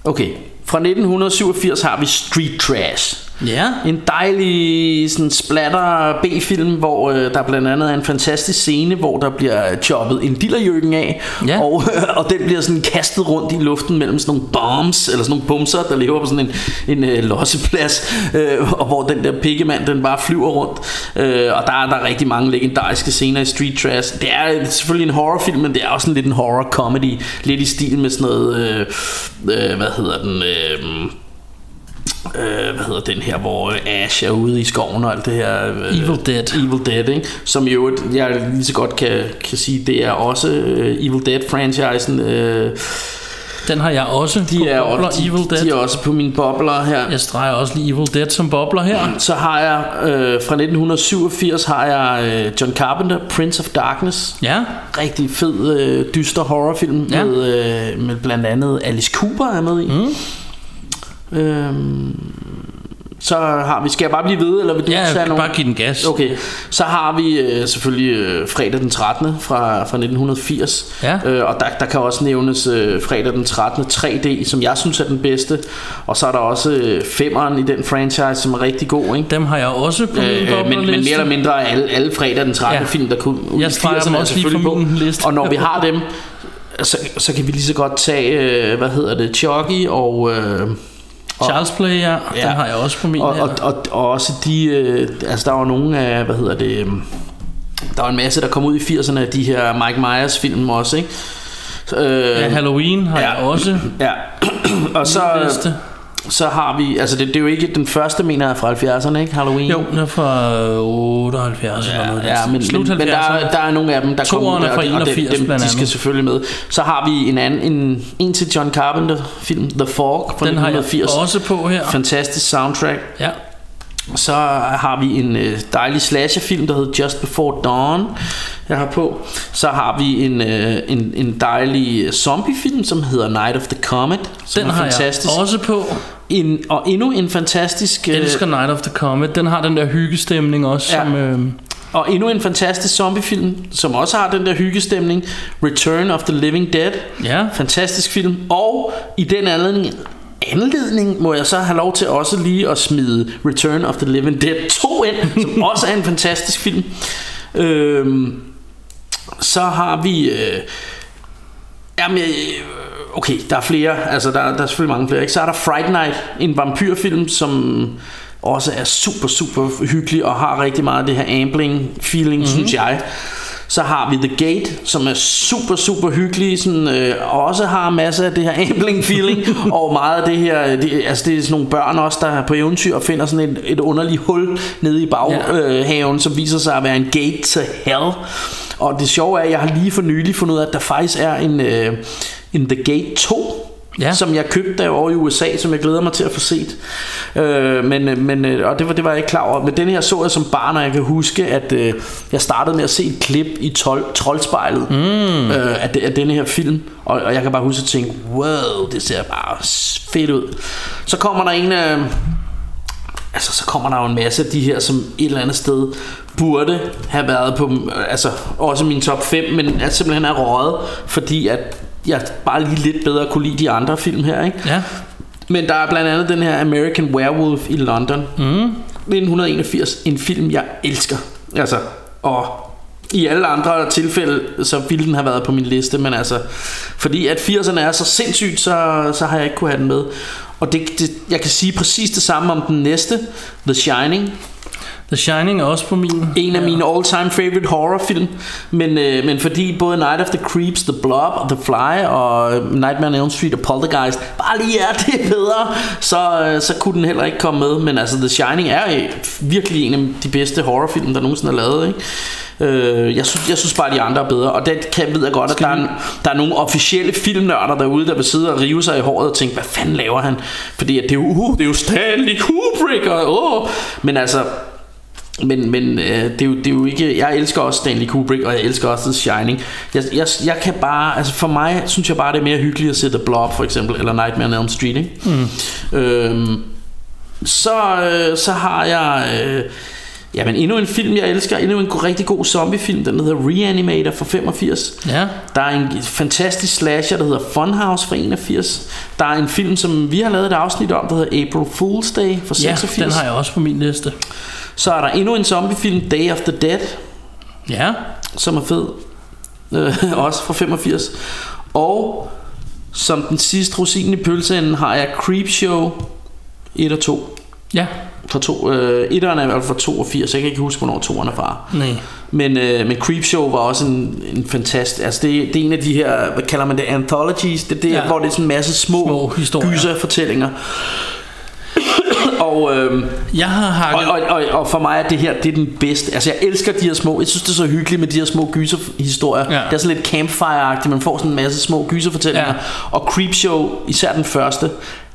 Okay, fra 1987 har vi Street Trash. Ja. En dejlig sådan splatter B-film, hvor øh, der blandt andet er en fantastisk scene, hvor der bliver choppet en dillerjøkken af, Ja. og, og den bliver sådan kastet rundt i luften mellem sådan nogle bombs, eller sådan nogle bumser, der lever på sådan en, en øh, losseplads, øh, og hvor den der pikkemand, den bare flyver rundt. Øh, og der er der er rigtig mange legendariske scener i Street Trash. Det er selvfølgelig en horrorfilm, men det er også sådan lidt en horror comedy, lidt i stil med sådan noget, øh, øh, hvad hedder den... Øh, øh, hvad hedder den her, hvor Ash er ude i skoven og alt det her. Øh, Evil Dead. Evil Dead, ikke? Som jo, jeg lige så godt kan, kan sige, det er også øh, Evil Dead-franchisen. Øh, Den har jeg også de på er, bobler, også, Evil Dead. de, de er også på mine bobler her. Jeg streger også lige Evil Dead som bobler her. Så har jeg øh, fra 1987 har jeg øh, John Carpenter, Prince of Darkness. Ja. Rigtig fed, øh, dyster horrorfilm Ja. med, øh, med blandt andet Alice Cooper er med i. Mm. Øhm, så har vi, skal jeg bare blive ved, eller vil du Ja, tage nogle? bare give den gas. Okay, så har vi øh, selvfølgelig øh, fredag den 13. fra, fra 1980. Ja. Øh, og der, der kan også nævnes øh, fredag den 13. 3D, som jeg synes er den bedste. Og så er der også øh, femeren i den franchise, som er rigtig god. Ikke? Dem har jeg også på min Øh, øh, men, men mere eller mindre alle, alle fredag den 13. Ja. Film, der kunne ud Jeg i streger 80'erne dem er også lige på min liste. Og når vi har dem, så, så kan vi lige så godt tage, øh, hvad hedder det, Chucky og... Øh, Charles Play, ja. Den Ja. har jeg også på min og, og, og, og også de, øh, altså der var nogle af, hvad hedder det, øh, der var en masse, der kom ud i 80'erne af de her Mike Myers film også, ikke? Øh, Ja, Halloween har jeg også. Ja, og så, Min liste. Så har vi, altså det, det er jo ikke den første, mener jeg, fra 70'erne, ikke? Halloween. Jo, den er fra 78 eller noget. Ja, men, Slut men, men der, 70'erne. er- der er nogle af dem, der kommer er fra og, de- og 81 dem, de skal selvfølgelig med. Så har vi en anden, en, en til John Carpenter film, The Fog fra Den har jeg 1980. også på her. Fantastisk soundtrack. Ja. Så har vi en øh, dejlig slasherfilm, der hedder Just Before Dawn, jeg har på. Så har vi en, øh, en, en dejlig zombiefilm, som hedder Night of the Comet. Som Den er har fantastisk. jeg også på. En, og endnu en fantastisk... Jeg øh, elsker Night of the Comet. Den har den der hyggestemning også. Ja. Som, øh, Og endnu en fantastisk zombiefilm, som også har den der hyggestemning. Return of the Living Dead. ja. Fantastisk film. Og i den anledning, anledning må jeg så have lov til også lige at smide Return of the Living Dead 2 ind, som også er en fantastisk film. Øhm, så har vi... Øh, jamen, øh, okay, der er flere. Altså, der, der er selvfølgelig mange flere. Ikke? Så er der Fright Night, en vampyrfilm, som også er super, super hyggelig og har rigtig meget af det her ambling feeling, mm-hmm. synes jeg. Så har vi The Gate, som er super, super hyggelig, sådan, øh, og også har masser af det her ambling feeling, og meget af det her, det, altså det er sådan nogle børn også, der er på eventyr og finder sådan et, et underligt hul nede i baghaven, Ja. øh, som viser sig at være en gate to hell. Og det sjove er, at jeg har lige for nylig fundet ud af, at der faktisk er en, øh, en The Gate 2, Ja. som jeg købte der over i USA, som jeg glæder mig til at få set. Øh, men, øh, men, øh, og det var, det var jeg ikke klar over. Men den her så jeg som barn, og jeg kan huske, at øh, jeg startede med at se et klip i tol, Troldspejlet mm. øh, af, de, af denne her film. Og, og jeg kan bare huske at tænke, wow, det ser bare fedt ud. Så kommer der en af... Altså, så kommer der jo en masse af de her, som et eller andet sted burde have været på, øh, altså også min top 5, men at simpelthen er røget, fordi at jeg bare lige lidt bedre kunne lide de andre film her, ikke? Ja. Men der er blandt andet den her American Werewolf i London. Mm. 1981. En film, jeg elsker. Altså, og i alle andre tilfælde, så ville den have været på min liste, men altså, fordi at 80'erne er så sindssygt, så, så har jeg ikke kunne have den med. Og det, det, jeg kan sige præcis det samme om den næste, The Shining. The Shining er også på min. En af mine all-time favorite horrorfilm, men, øh, men fordi både Night of the Creeps, The Blob og The Fly og øh, Nightmare on Elm Street og Poltergeist bare lige er det bedre, så, øh, så kunne den heller ikke komme med. Men altså The Shining er øh, virkelig en af de bedste horrorfilm, der nogensinde er lavet. Ikke? Øh, jeg, synes, jeg synes bare, de andre er bedre, og det kan, ved jeg godt, at der er, en, der er nogle officielle filmnørder derude, der vil sidde og rive sig i håret og tænke, hvad fanden laver han? Fordi at det, er jo, uh, det er jo Stanley Kubrick, og, uh. men altså, men, men øh, det, er jo, det er jo ikke Jeg elsker også Stanley Kubrick Og jeg elsker også The Shining jeg, jeg, jeg kan bare Altså for mig synes jeg bare det er mere hyggeligt At se The Blob for eksempel Eller Nightmare on Elm Street ikke? Mm. Øhm, så, øh, så har jeg øh, Jamen endnu en film jeg elsker Endnu en rigtig god zombiefilm Den hedder Reanimator fra 85 Ja. Der er en fantastisk slasher Der hedder Funhouse fra 81 Der er en film som vi har lavet et afsnit om Der hedder April Fool's Day fra Ja, 86 den har jeg også på min liste. Så er der endnu en zombiefilm Day of the Dead Ja. Som er fed øh, Også fra 85 Og som den sidste rosin i pølseenden Har jeg Creepshow 1 og 2 Ja. fra to, øh, etteren er fra 82 Jeg kan ikke huske hvornår toeren er fra Nej. men, øh, men Creepshow var også en, en fantastisk Altså det, det er en af de her Hvad kalder man det? Anthologies Det er det, Ja. hvor det er sådan en masse små, Små historier. gyserfortællinger Og øhm, Jeg har og, hakket... og, og, og for mig er det her Det er den bedste Altså jeg elsker de her små Jeg synes det er så hyggeligt med de her små gyserhistorier Ja. Det er sådan lidt campfire-agtigt Man får sådan en masse små gyserfortællinger Ja. Og Creepshow Især den første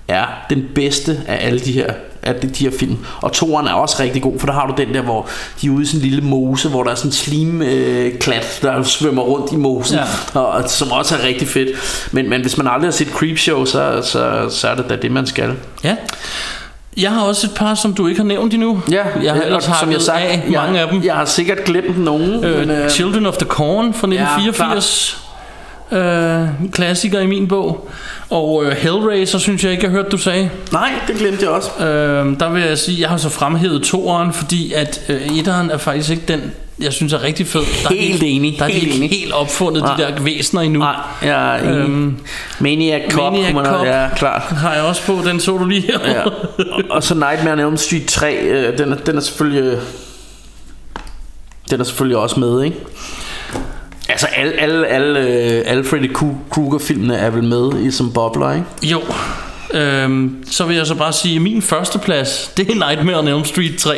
Er den bedste af alle de her af de, de her film Og toeren er også rigtig god For der har du den der hvor De er ude i sådan en lille mose Hvor der er sådan en slim øh, klat Der svømmer rundt i mosen Ja. og, og, Som også er rigtig fedt men, men hvis man aldrig har set Creepshow så, så, så er det da det man skal Ja. Jeg har også et par, som du ikke har nævnt endnu. Ja, jeg har ellers som jeg sagt, af jeg, mange af dem. Jeg har sikkert glemt nogen. Øh, men, øh, Children of the Corn fra 1984. Ja, øh, klassiker i min bog. Og øh, Hellraiser, synes jeg ikke, jeg hørte, du sagde. nej, det glemte jeg også. Øh, der vil jeg sige, jeg har så fremhævet toeren, fordi at øh, etteren er faktisk ikke den, jeg synes er rigtig fed. Der er Helt enig, Der er helt enig. helt opfundet, Nej. de der væsener endnu. Nej, jeg er enig. Øhm, Maniac Cop, Maniac man Cop. ja, klart. Har jeg også på, den så du lige her. Ja. Og, så Nightmare on Elm Street 3, øh, den, er, den er selvfølgelig... Den er selvfølgelig også med, ikke? Altså alle, alle, alle, øh, alle Freddy Kru- Krueger-filmene er vel med i som bobler, ikke? Jo. Øhm, så vil jeg så bare sige, at min første plads, det er Nightmare on Elm Street 3.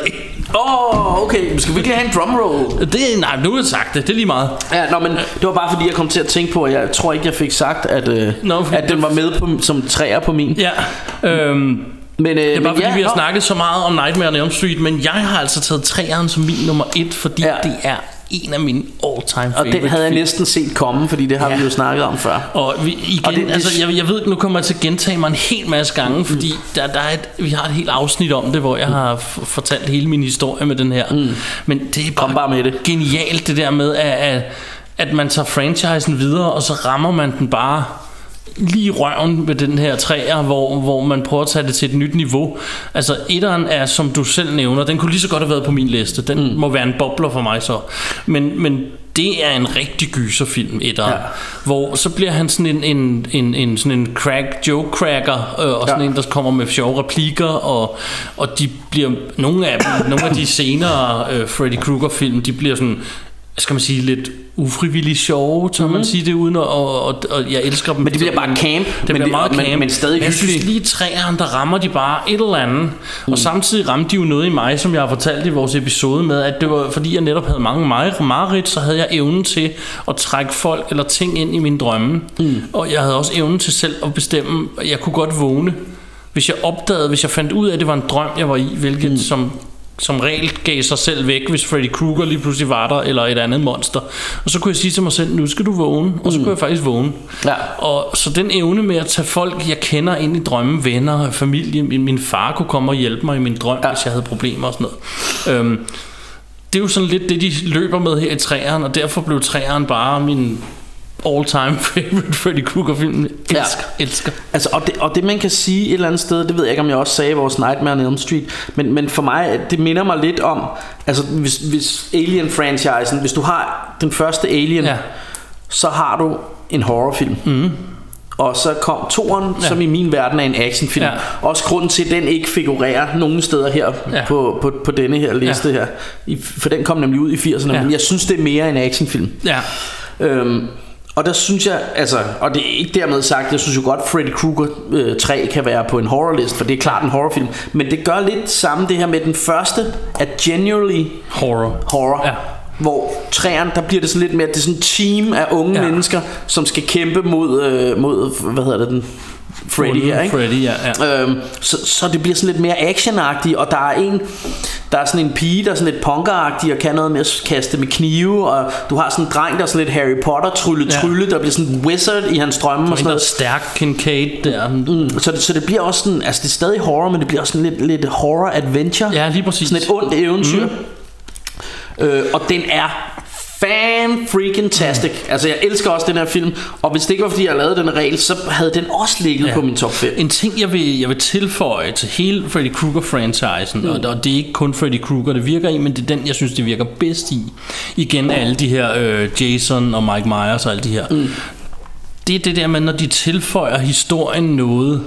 Åh, oh, okay. Skal vi ikke have en drumroll? Det er, nej, nu har jeg sagt det, det er lige meget. Ja, nå, men det var bare fordi, jeg kom til at tænke på, at jeg tror ikke, jeg fik sagt, at, øh, Nå, at den var med på, som træer på min. Ja, øhm, Men, øh, det er bare men fordi, ja, vi har nå. snakket så meget om Nightmare on Elm Street, men jeg har altså taget træeren som min nummer et, fordi Ja. det er en af mine all-time Og favorite den havde jeg næsten set komme, fordi det har Ja. vi jo snakket om før. Og vi, igen, Og det- altså, jeg, jeg ved, nu kommer jeg til at gentage mig en hel masse gange, fordi der, der er et, vi har et helt afsnit om det, hvor jeg har f- fortalt hele min historie med den her. Mm. Men det er bare, Kom bare med det. genialt, det der med, at, at, at man tager franchisen videre, og så rammer man den bare lige i røven med den her træer, hvor, hvor man prøver at tage det til et nyt niveau. Altså, etteren er, som du selv nævner, den kunne lige så godt have været på min liste. Den mm. må være en bobler for mig så. Men, men det er en rigtig gyserfilm, etteren. Ja. Hvor så bliver han sådan en, en, en, en, sådan en crack, joke cracker, øh, og sådan Ja. en, der kommer med sjove replikker, og, og de bliver, nogle af dem, nogle af de senere øh, Freddy Krueger film, de bliver sådan, skal man sige, lidt ufrivilligt sjove, tør mm. man sige det uden, og, og, og, og jeg elsker dem. Mhm. Men det bliver bare camp, Det men bliver det- meget men- camp. men stadig jeg synes lige træerne, der rammer de bare et eller andet. Mm. Og samtidig ramte de jo noget i mig, som jeg har fortalt i vores episode med, at det var fordi jeg netop havde mange mar- mareridt, så havde jeg evnen til at trække folk eller ting ind i mine drømme. Mm. Og jeg havde også evnen til selv at bestemme, at jeg kunne godt vågne. Hvis jeg opdagede, hvis jeg fandt ud af, at det var en drøm, jeg var i, hvilket mm. som som regel gav sig selv væk, hvis Freddy Krueger lige pludselig var der, eller et andet monster. Og så kunne jeg sige til mig selv, nu skal du vågne, og så kunne jeg faktisk vågne. Ja. Og så den evne med at tage folk, jeg kender ind i drømme, venner, familie, min, min far kunne komme og hjælpe mig i min drøm, ja. hvis jeg havde problemer og sådan noget. Øhm, det er jo sådan lidt det, de løber med her i træerne, og derfor blev træerne bare min all-time favorite Freddy Krueger-film. Elsker, ja. elsker. Altså, og, det, og det man kan sige et eller andet sted Det ved jeg ikke om jeg også sagde i vores Nightmare on Elm Street Men, men for mig Det minder mig lidt om Altså hvis, hvis Alien-franchisen Hvis du har den første Alien Ja. Så har du en horrorfilm mm. Og så kom toren ja. Ja. Som i min verden er en actionfilm Ja. Også grunden til at den ikke figurerer Nogen steder her Ja. på, på, på denne her liste Ja. her I, For den kom nemlig ud i 80'erne Ja. Men jeg synes det er mere en actionfilm Ja. Øhm, og der synes jeg, altså, og det er ikke dermed sagt, jeg synes jo godt, Freddy Krueger øh, 3 kan være på en horrorlist, for det er klart en horrorfilm. Men det gør lidt samme det her med den første, at genuinely Horror. horror. Ja. Hvor træerne, der bliver det sådan lidt mere, det er sådan en team af unge ja. mennesker, som skal kæmpe mod, øh, mod hvad hedder det, den Freddy her, ikke? Freddy, ja. ja. Øhm, så, så det bliver sådan lidt mere actionagtigt Og der er en der er sådan en pige, der er sådan lidt punkeragtig og kan noget med at kaste med knive, og du har sådan en dreng, der er sådan lidt Harry Potter trylle Ja. trylle, der bliver sådan en wizard i hans drømme og sådan noget. stærk Kincaid der. Mm, så, det, så det bliver også sådan, altså det er stadig horror, men det bliver også sådan lidt, lidt horror adventure. Ja, lige præcis. Sådan et ondt eventyr. Mm. Øh, og den er fan freaking tastic. Mm. Altså jeg elsker også den her film, og hvis det ikke var fordi jeg lavede den regel, så havde den også ligget ja. på min top 5. En ting, jeg vil, jeg vil tilføje til hele Freddy Krueger-franchisen, mm. og, og det er ikke kun Freddy Krueger, det virker i, men det er den, jeg synes, det virker bedst i. Igen alle de her øh, Jason og Mike Myers og alle de her. Mm. Det er det der med, når de tilføjer historien noget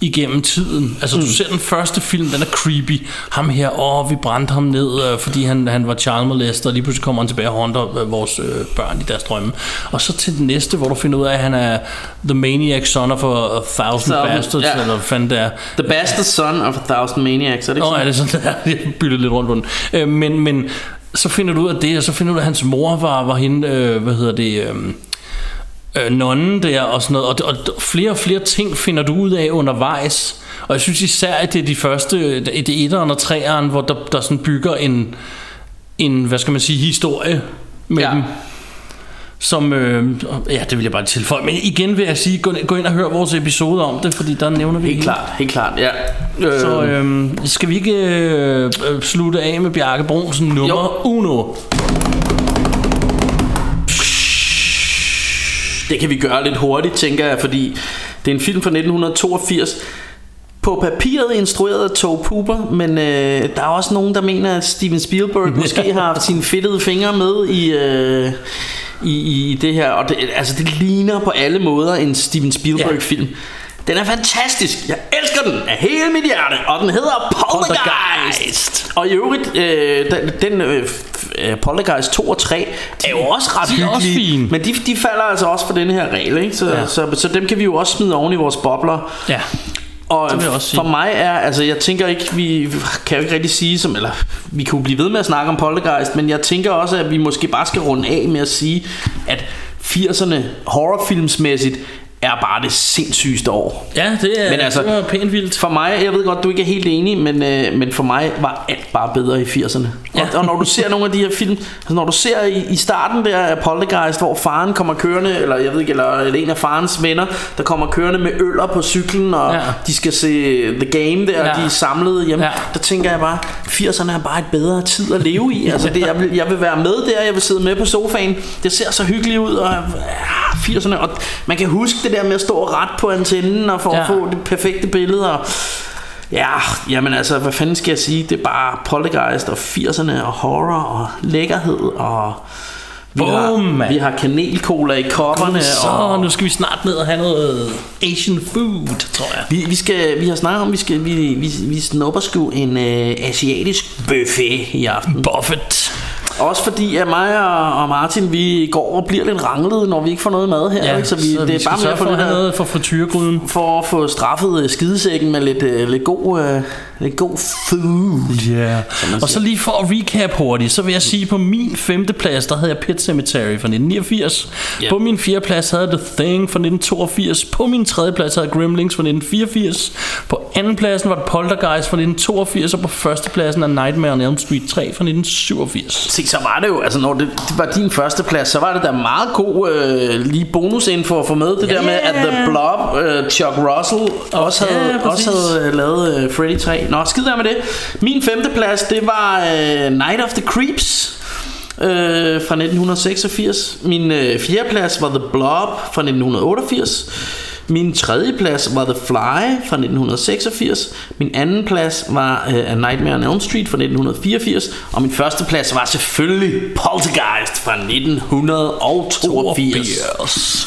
igennem tiden. Altså mm. du ser den første film, den er creepy. Ham her, åh, vi brændte ham ned, øh, fordi han, han var child molester, og lige pludselig kommer han tilbage og håndter øh, vores øh, børn i deres drømme. Og så til den næste, hvor du finder ud af, at han er the maniac son of a, a thousand Thousand, bastards, ja. eller hvad fanden det er. The bastard son of a thousand maniacs, er det ikke Nå, er det sådan, der? Jeg byttede lidt rundt på den. Øh, men, men så finder du ud af det, og så finder du ud af, at hans mor var, var hende, øh, hvad hedder det, øh, øh, nonnen der og sådan noget. Og, og, flere og flere ting finder du ud af undervejs. Og jeg synes især, at det er de første, det er etteren og treeren, hvor der, der sådan bygger en, en, hvad skal man sige, historie med Ja. dem. Som, øh, ja, det vil jeg bare tilføje. Men igen vil jeg sige, gå, gå ind og hør vores episode om det, fordi der nævner vi Helt klart, helt klart, ja. Øh, Så øh, skal vi ikke øh, øh, slutte af med Bjarke Brunsen nummer Jo. uno? Det kan vi gøre lidt hurtigt, tænker jeg, fordi det er en film fra 1982. På papiret instrueret af Tove Hooper, men øh, der er også nogen, der mener, at Steven Spielberg måske har haft sine fedtede fingre med i, øh, i, i det her. Og det, altså, det ligner på alle måder en Steven Spielberg-film. Den er fantastisk. Jeg elsker den af hele mit hjerte. Og den hedder Poltergeist. Og i øvrigt, øh, den, den øh, øh, Poltergeist 2 og 3 er jo også ret de er også hyggelige. fine. Men de, de falder altså også for den her regel. Ikke? Så, Ja. ja. så, så dem kan vi jo også smide oven i vores bobler. Ja. Og for mig er, altså jeg tænker ikke, vi kan jo ikke rigtig sige som, eller vi kunne blive ved med at snakke om Poltergeist, men jeg tænker også, at vi måske bare skal runde af med at sige, at 80'erne horrorfilmsmæssigt er bare det sindssygeste år. Ja, det er, Men altså- det var pænt vildt. For mig, jeg ved godt, du ikke er helt enig, men, øh, men for mig var alt bare bedre i 80'erne. Ja. Og, og når du ser nogle af de her film, altså når du ser i, i starten der af Poltergeist, hvor faren kommer kørende, eller jeg ved ikke, eller, eller en af farens venner, der kommer kørende med øller på cyklen, og Ja. de skal se The Game der, Ja. ja. de er samlet hjemme, ja. der tænker jeg bare, 80'erne er bare et bedre tid at leve i. Altså det, jeg, vil, jeg vil være med der, jeg vil sidde med på sofaen. Det ser så hyggeligt ud, og ja, 80'erne, og man kan huske det der med at stå ret på antennen, og for ja. At få det perfekte billede, og Ja, jamen altså, hvad fanden skal jeg sige? Det er bare Poltergeist og 80'erne og horror og lækkerhed og... Vi, Boom, har, mand. vi har kanelcola i kopperne Så og... nu skal vi snart ned og have noget Asian food, tror jeg. Vi, vi, skal, vi har snakket om, vi, skal, vi, vi, vi snupper sgu en øh, asiatisk buffet i aften. Buffett. Også fordi, at mig og, og Martin, vi går og bliver lidt ranglede, når vi ikke får noget mad her. Ja, ikke? Så vi, så det vi er bare med at få at her, noget for frityregryden. for at få straffet øh, skidesækken med lidt, øh, lidt, god, øh, lidt god food. Ja. Yeah. Og så lige for at recap hurtigt, så vil jeg sige, på min femte plads, der havde jeg Pet Cemetery fra 1989. Ja. På min fjerde plads havde jeg The Thing fra 1982. På min tredje plads havde jeg Gremlings fra 1984. På anden pladsen var det Poltergeist fra 1982. Og på første pladsen er Nightmare on Elm Street 3 fra 1987. Se, så var det jo, altså når det, det var din første plads, så var det da meget god øh, lige bonusinfo at få med. Det Ja, der med, at The. Blob, øh, Chuck Russell, også ja, præcis. også havde øh, lavet øh, Freddy 3. Nå, skid der med det. Min femte plads, det var øh, Night of the Creeps. Øh, fra 1986 Min øh, fjerde plads var The Blob fra 1988 Min tredje plads var The Fly fra 1986 Min anden plads var øh, A Nightmare on Elm Street fra 1984 Og min første plads var selvfølgelig Poltergeist fra 1982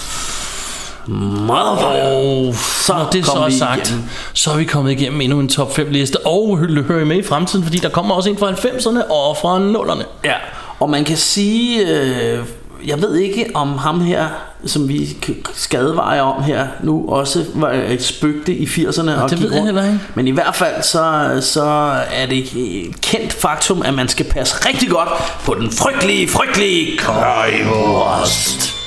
Motherfucker Og Så når det så er vi sagt, igennem. så er vi kommet igennem endnu en top 5 liste. Og hø- hører I med i fremtiden, fordi der kommer også en fra 90'erne og fra 0'erne. Ja, og man kan sige, øh, jeg ved ikke om ham her, som vi advare om her, nu også var et spøgte i 80'erne. og det ved jeg heller ikke. Men i hvert fald så, så er det et kendt faktum, at man skal passe rigtig godt på den frygtelige, frygtelige currywurst.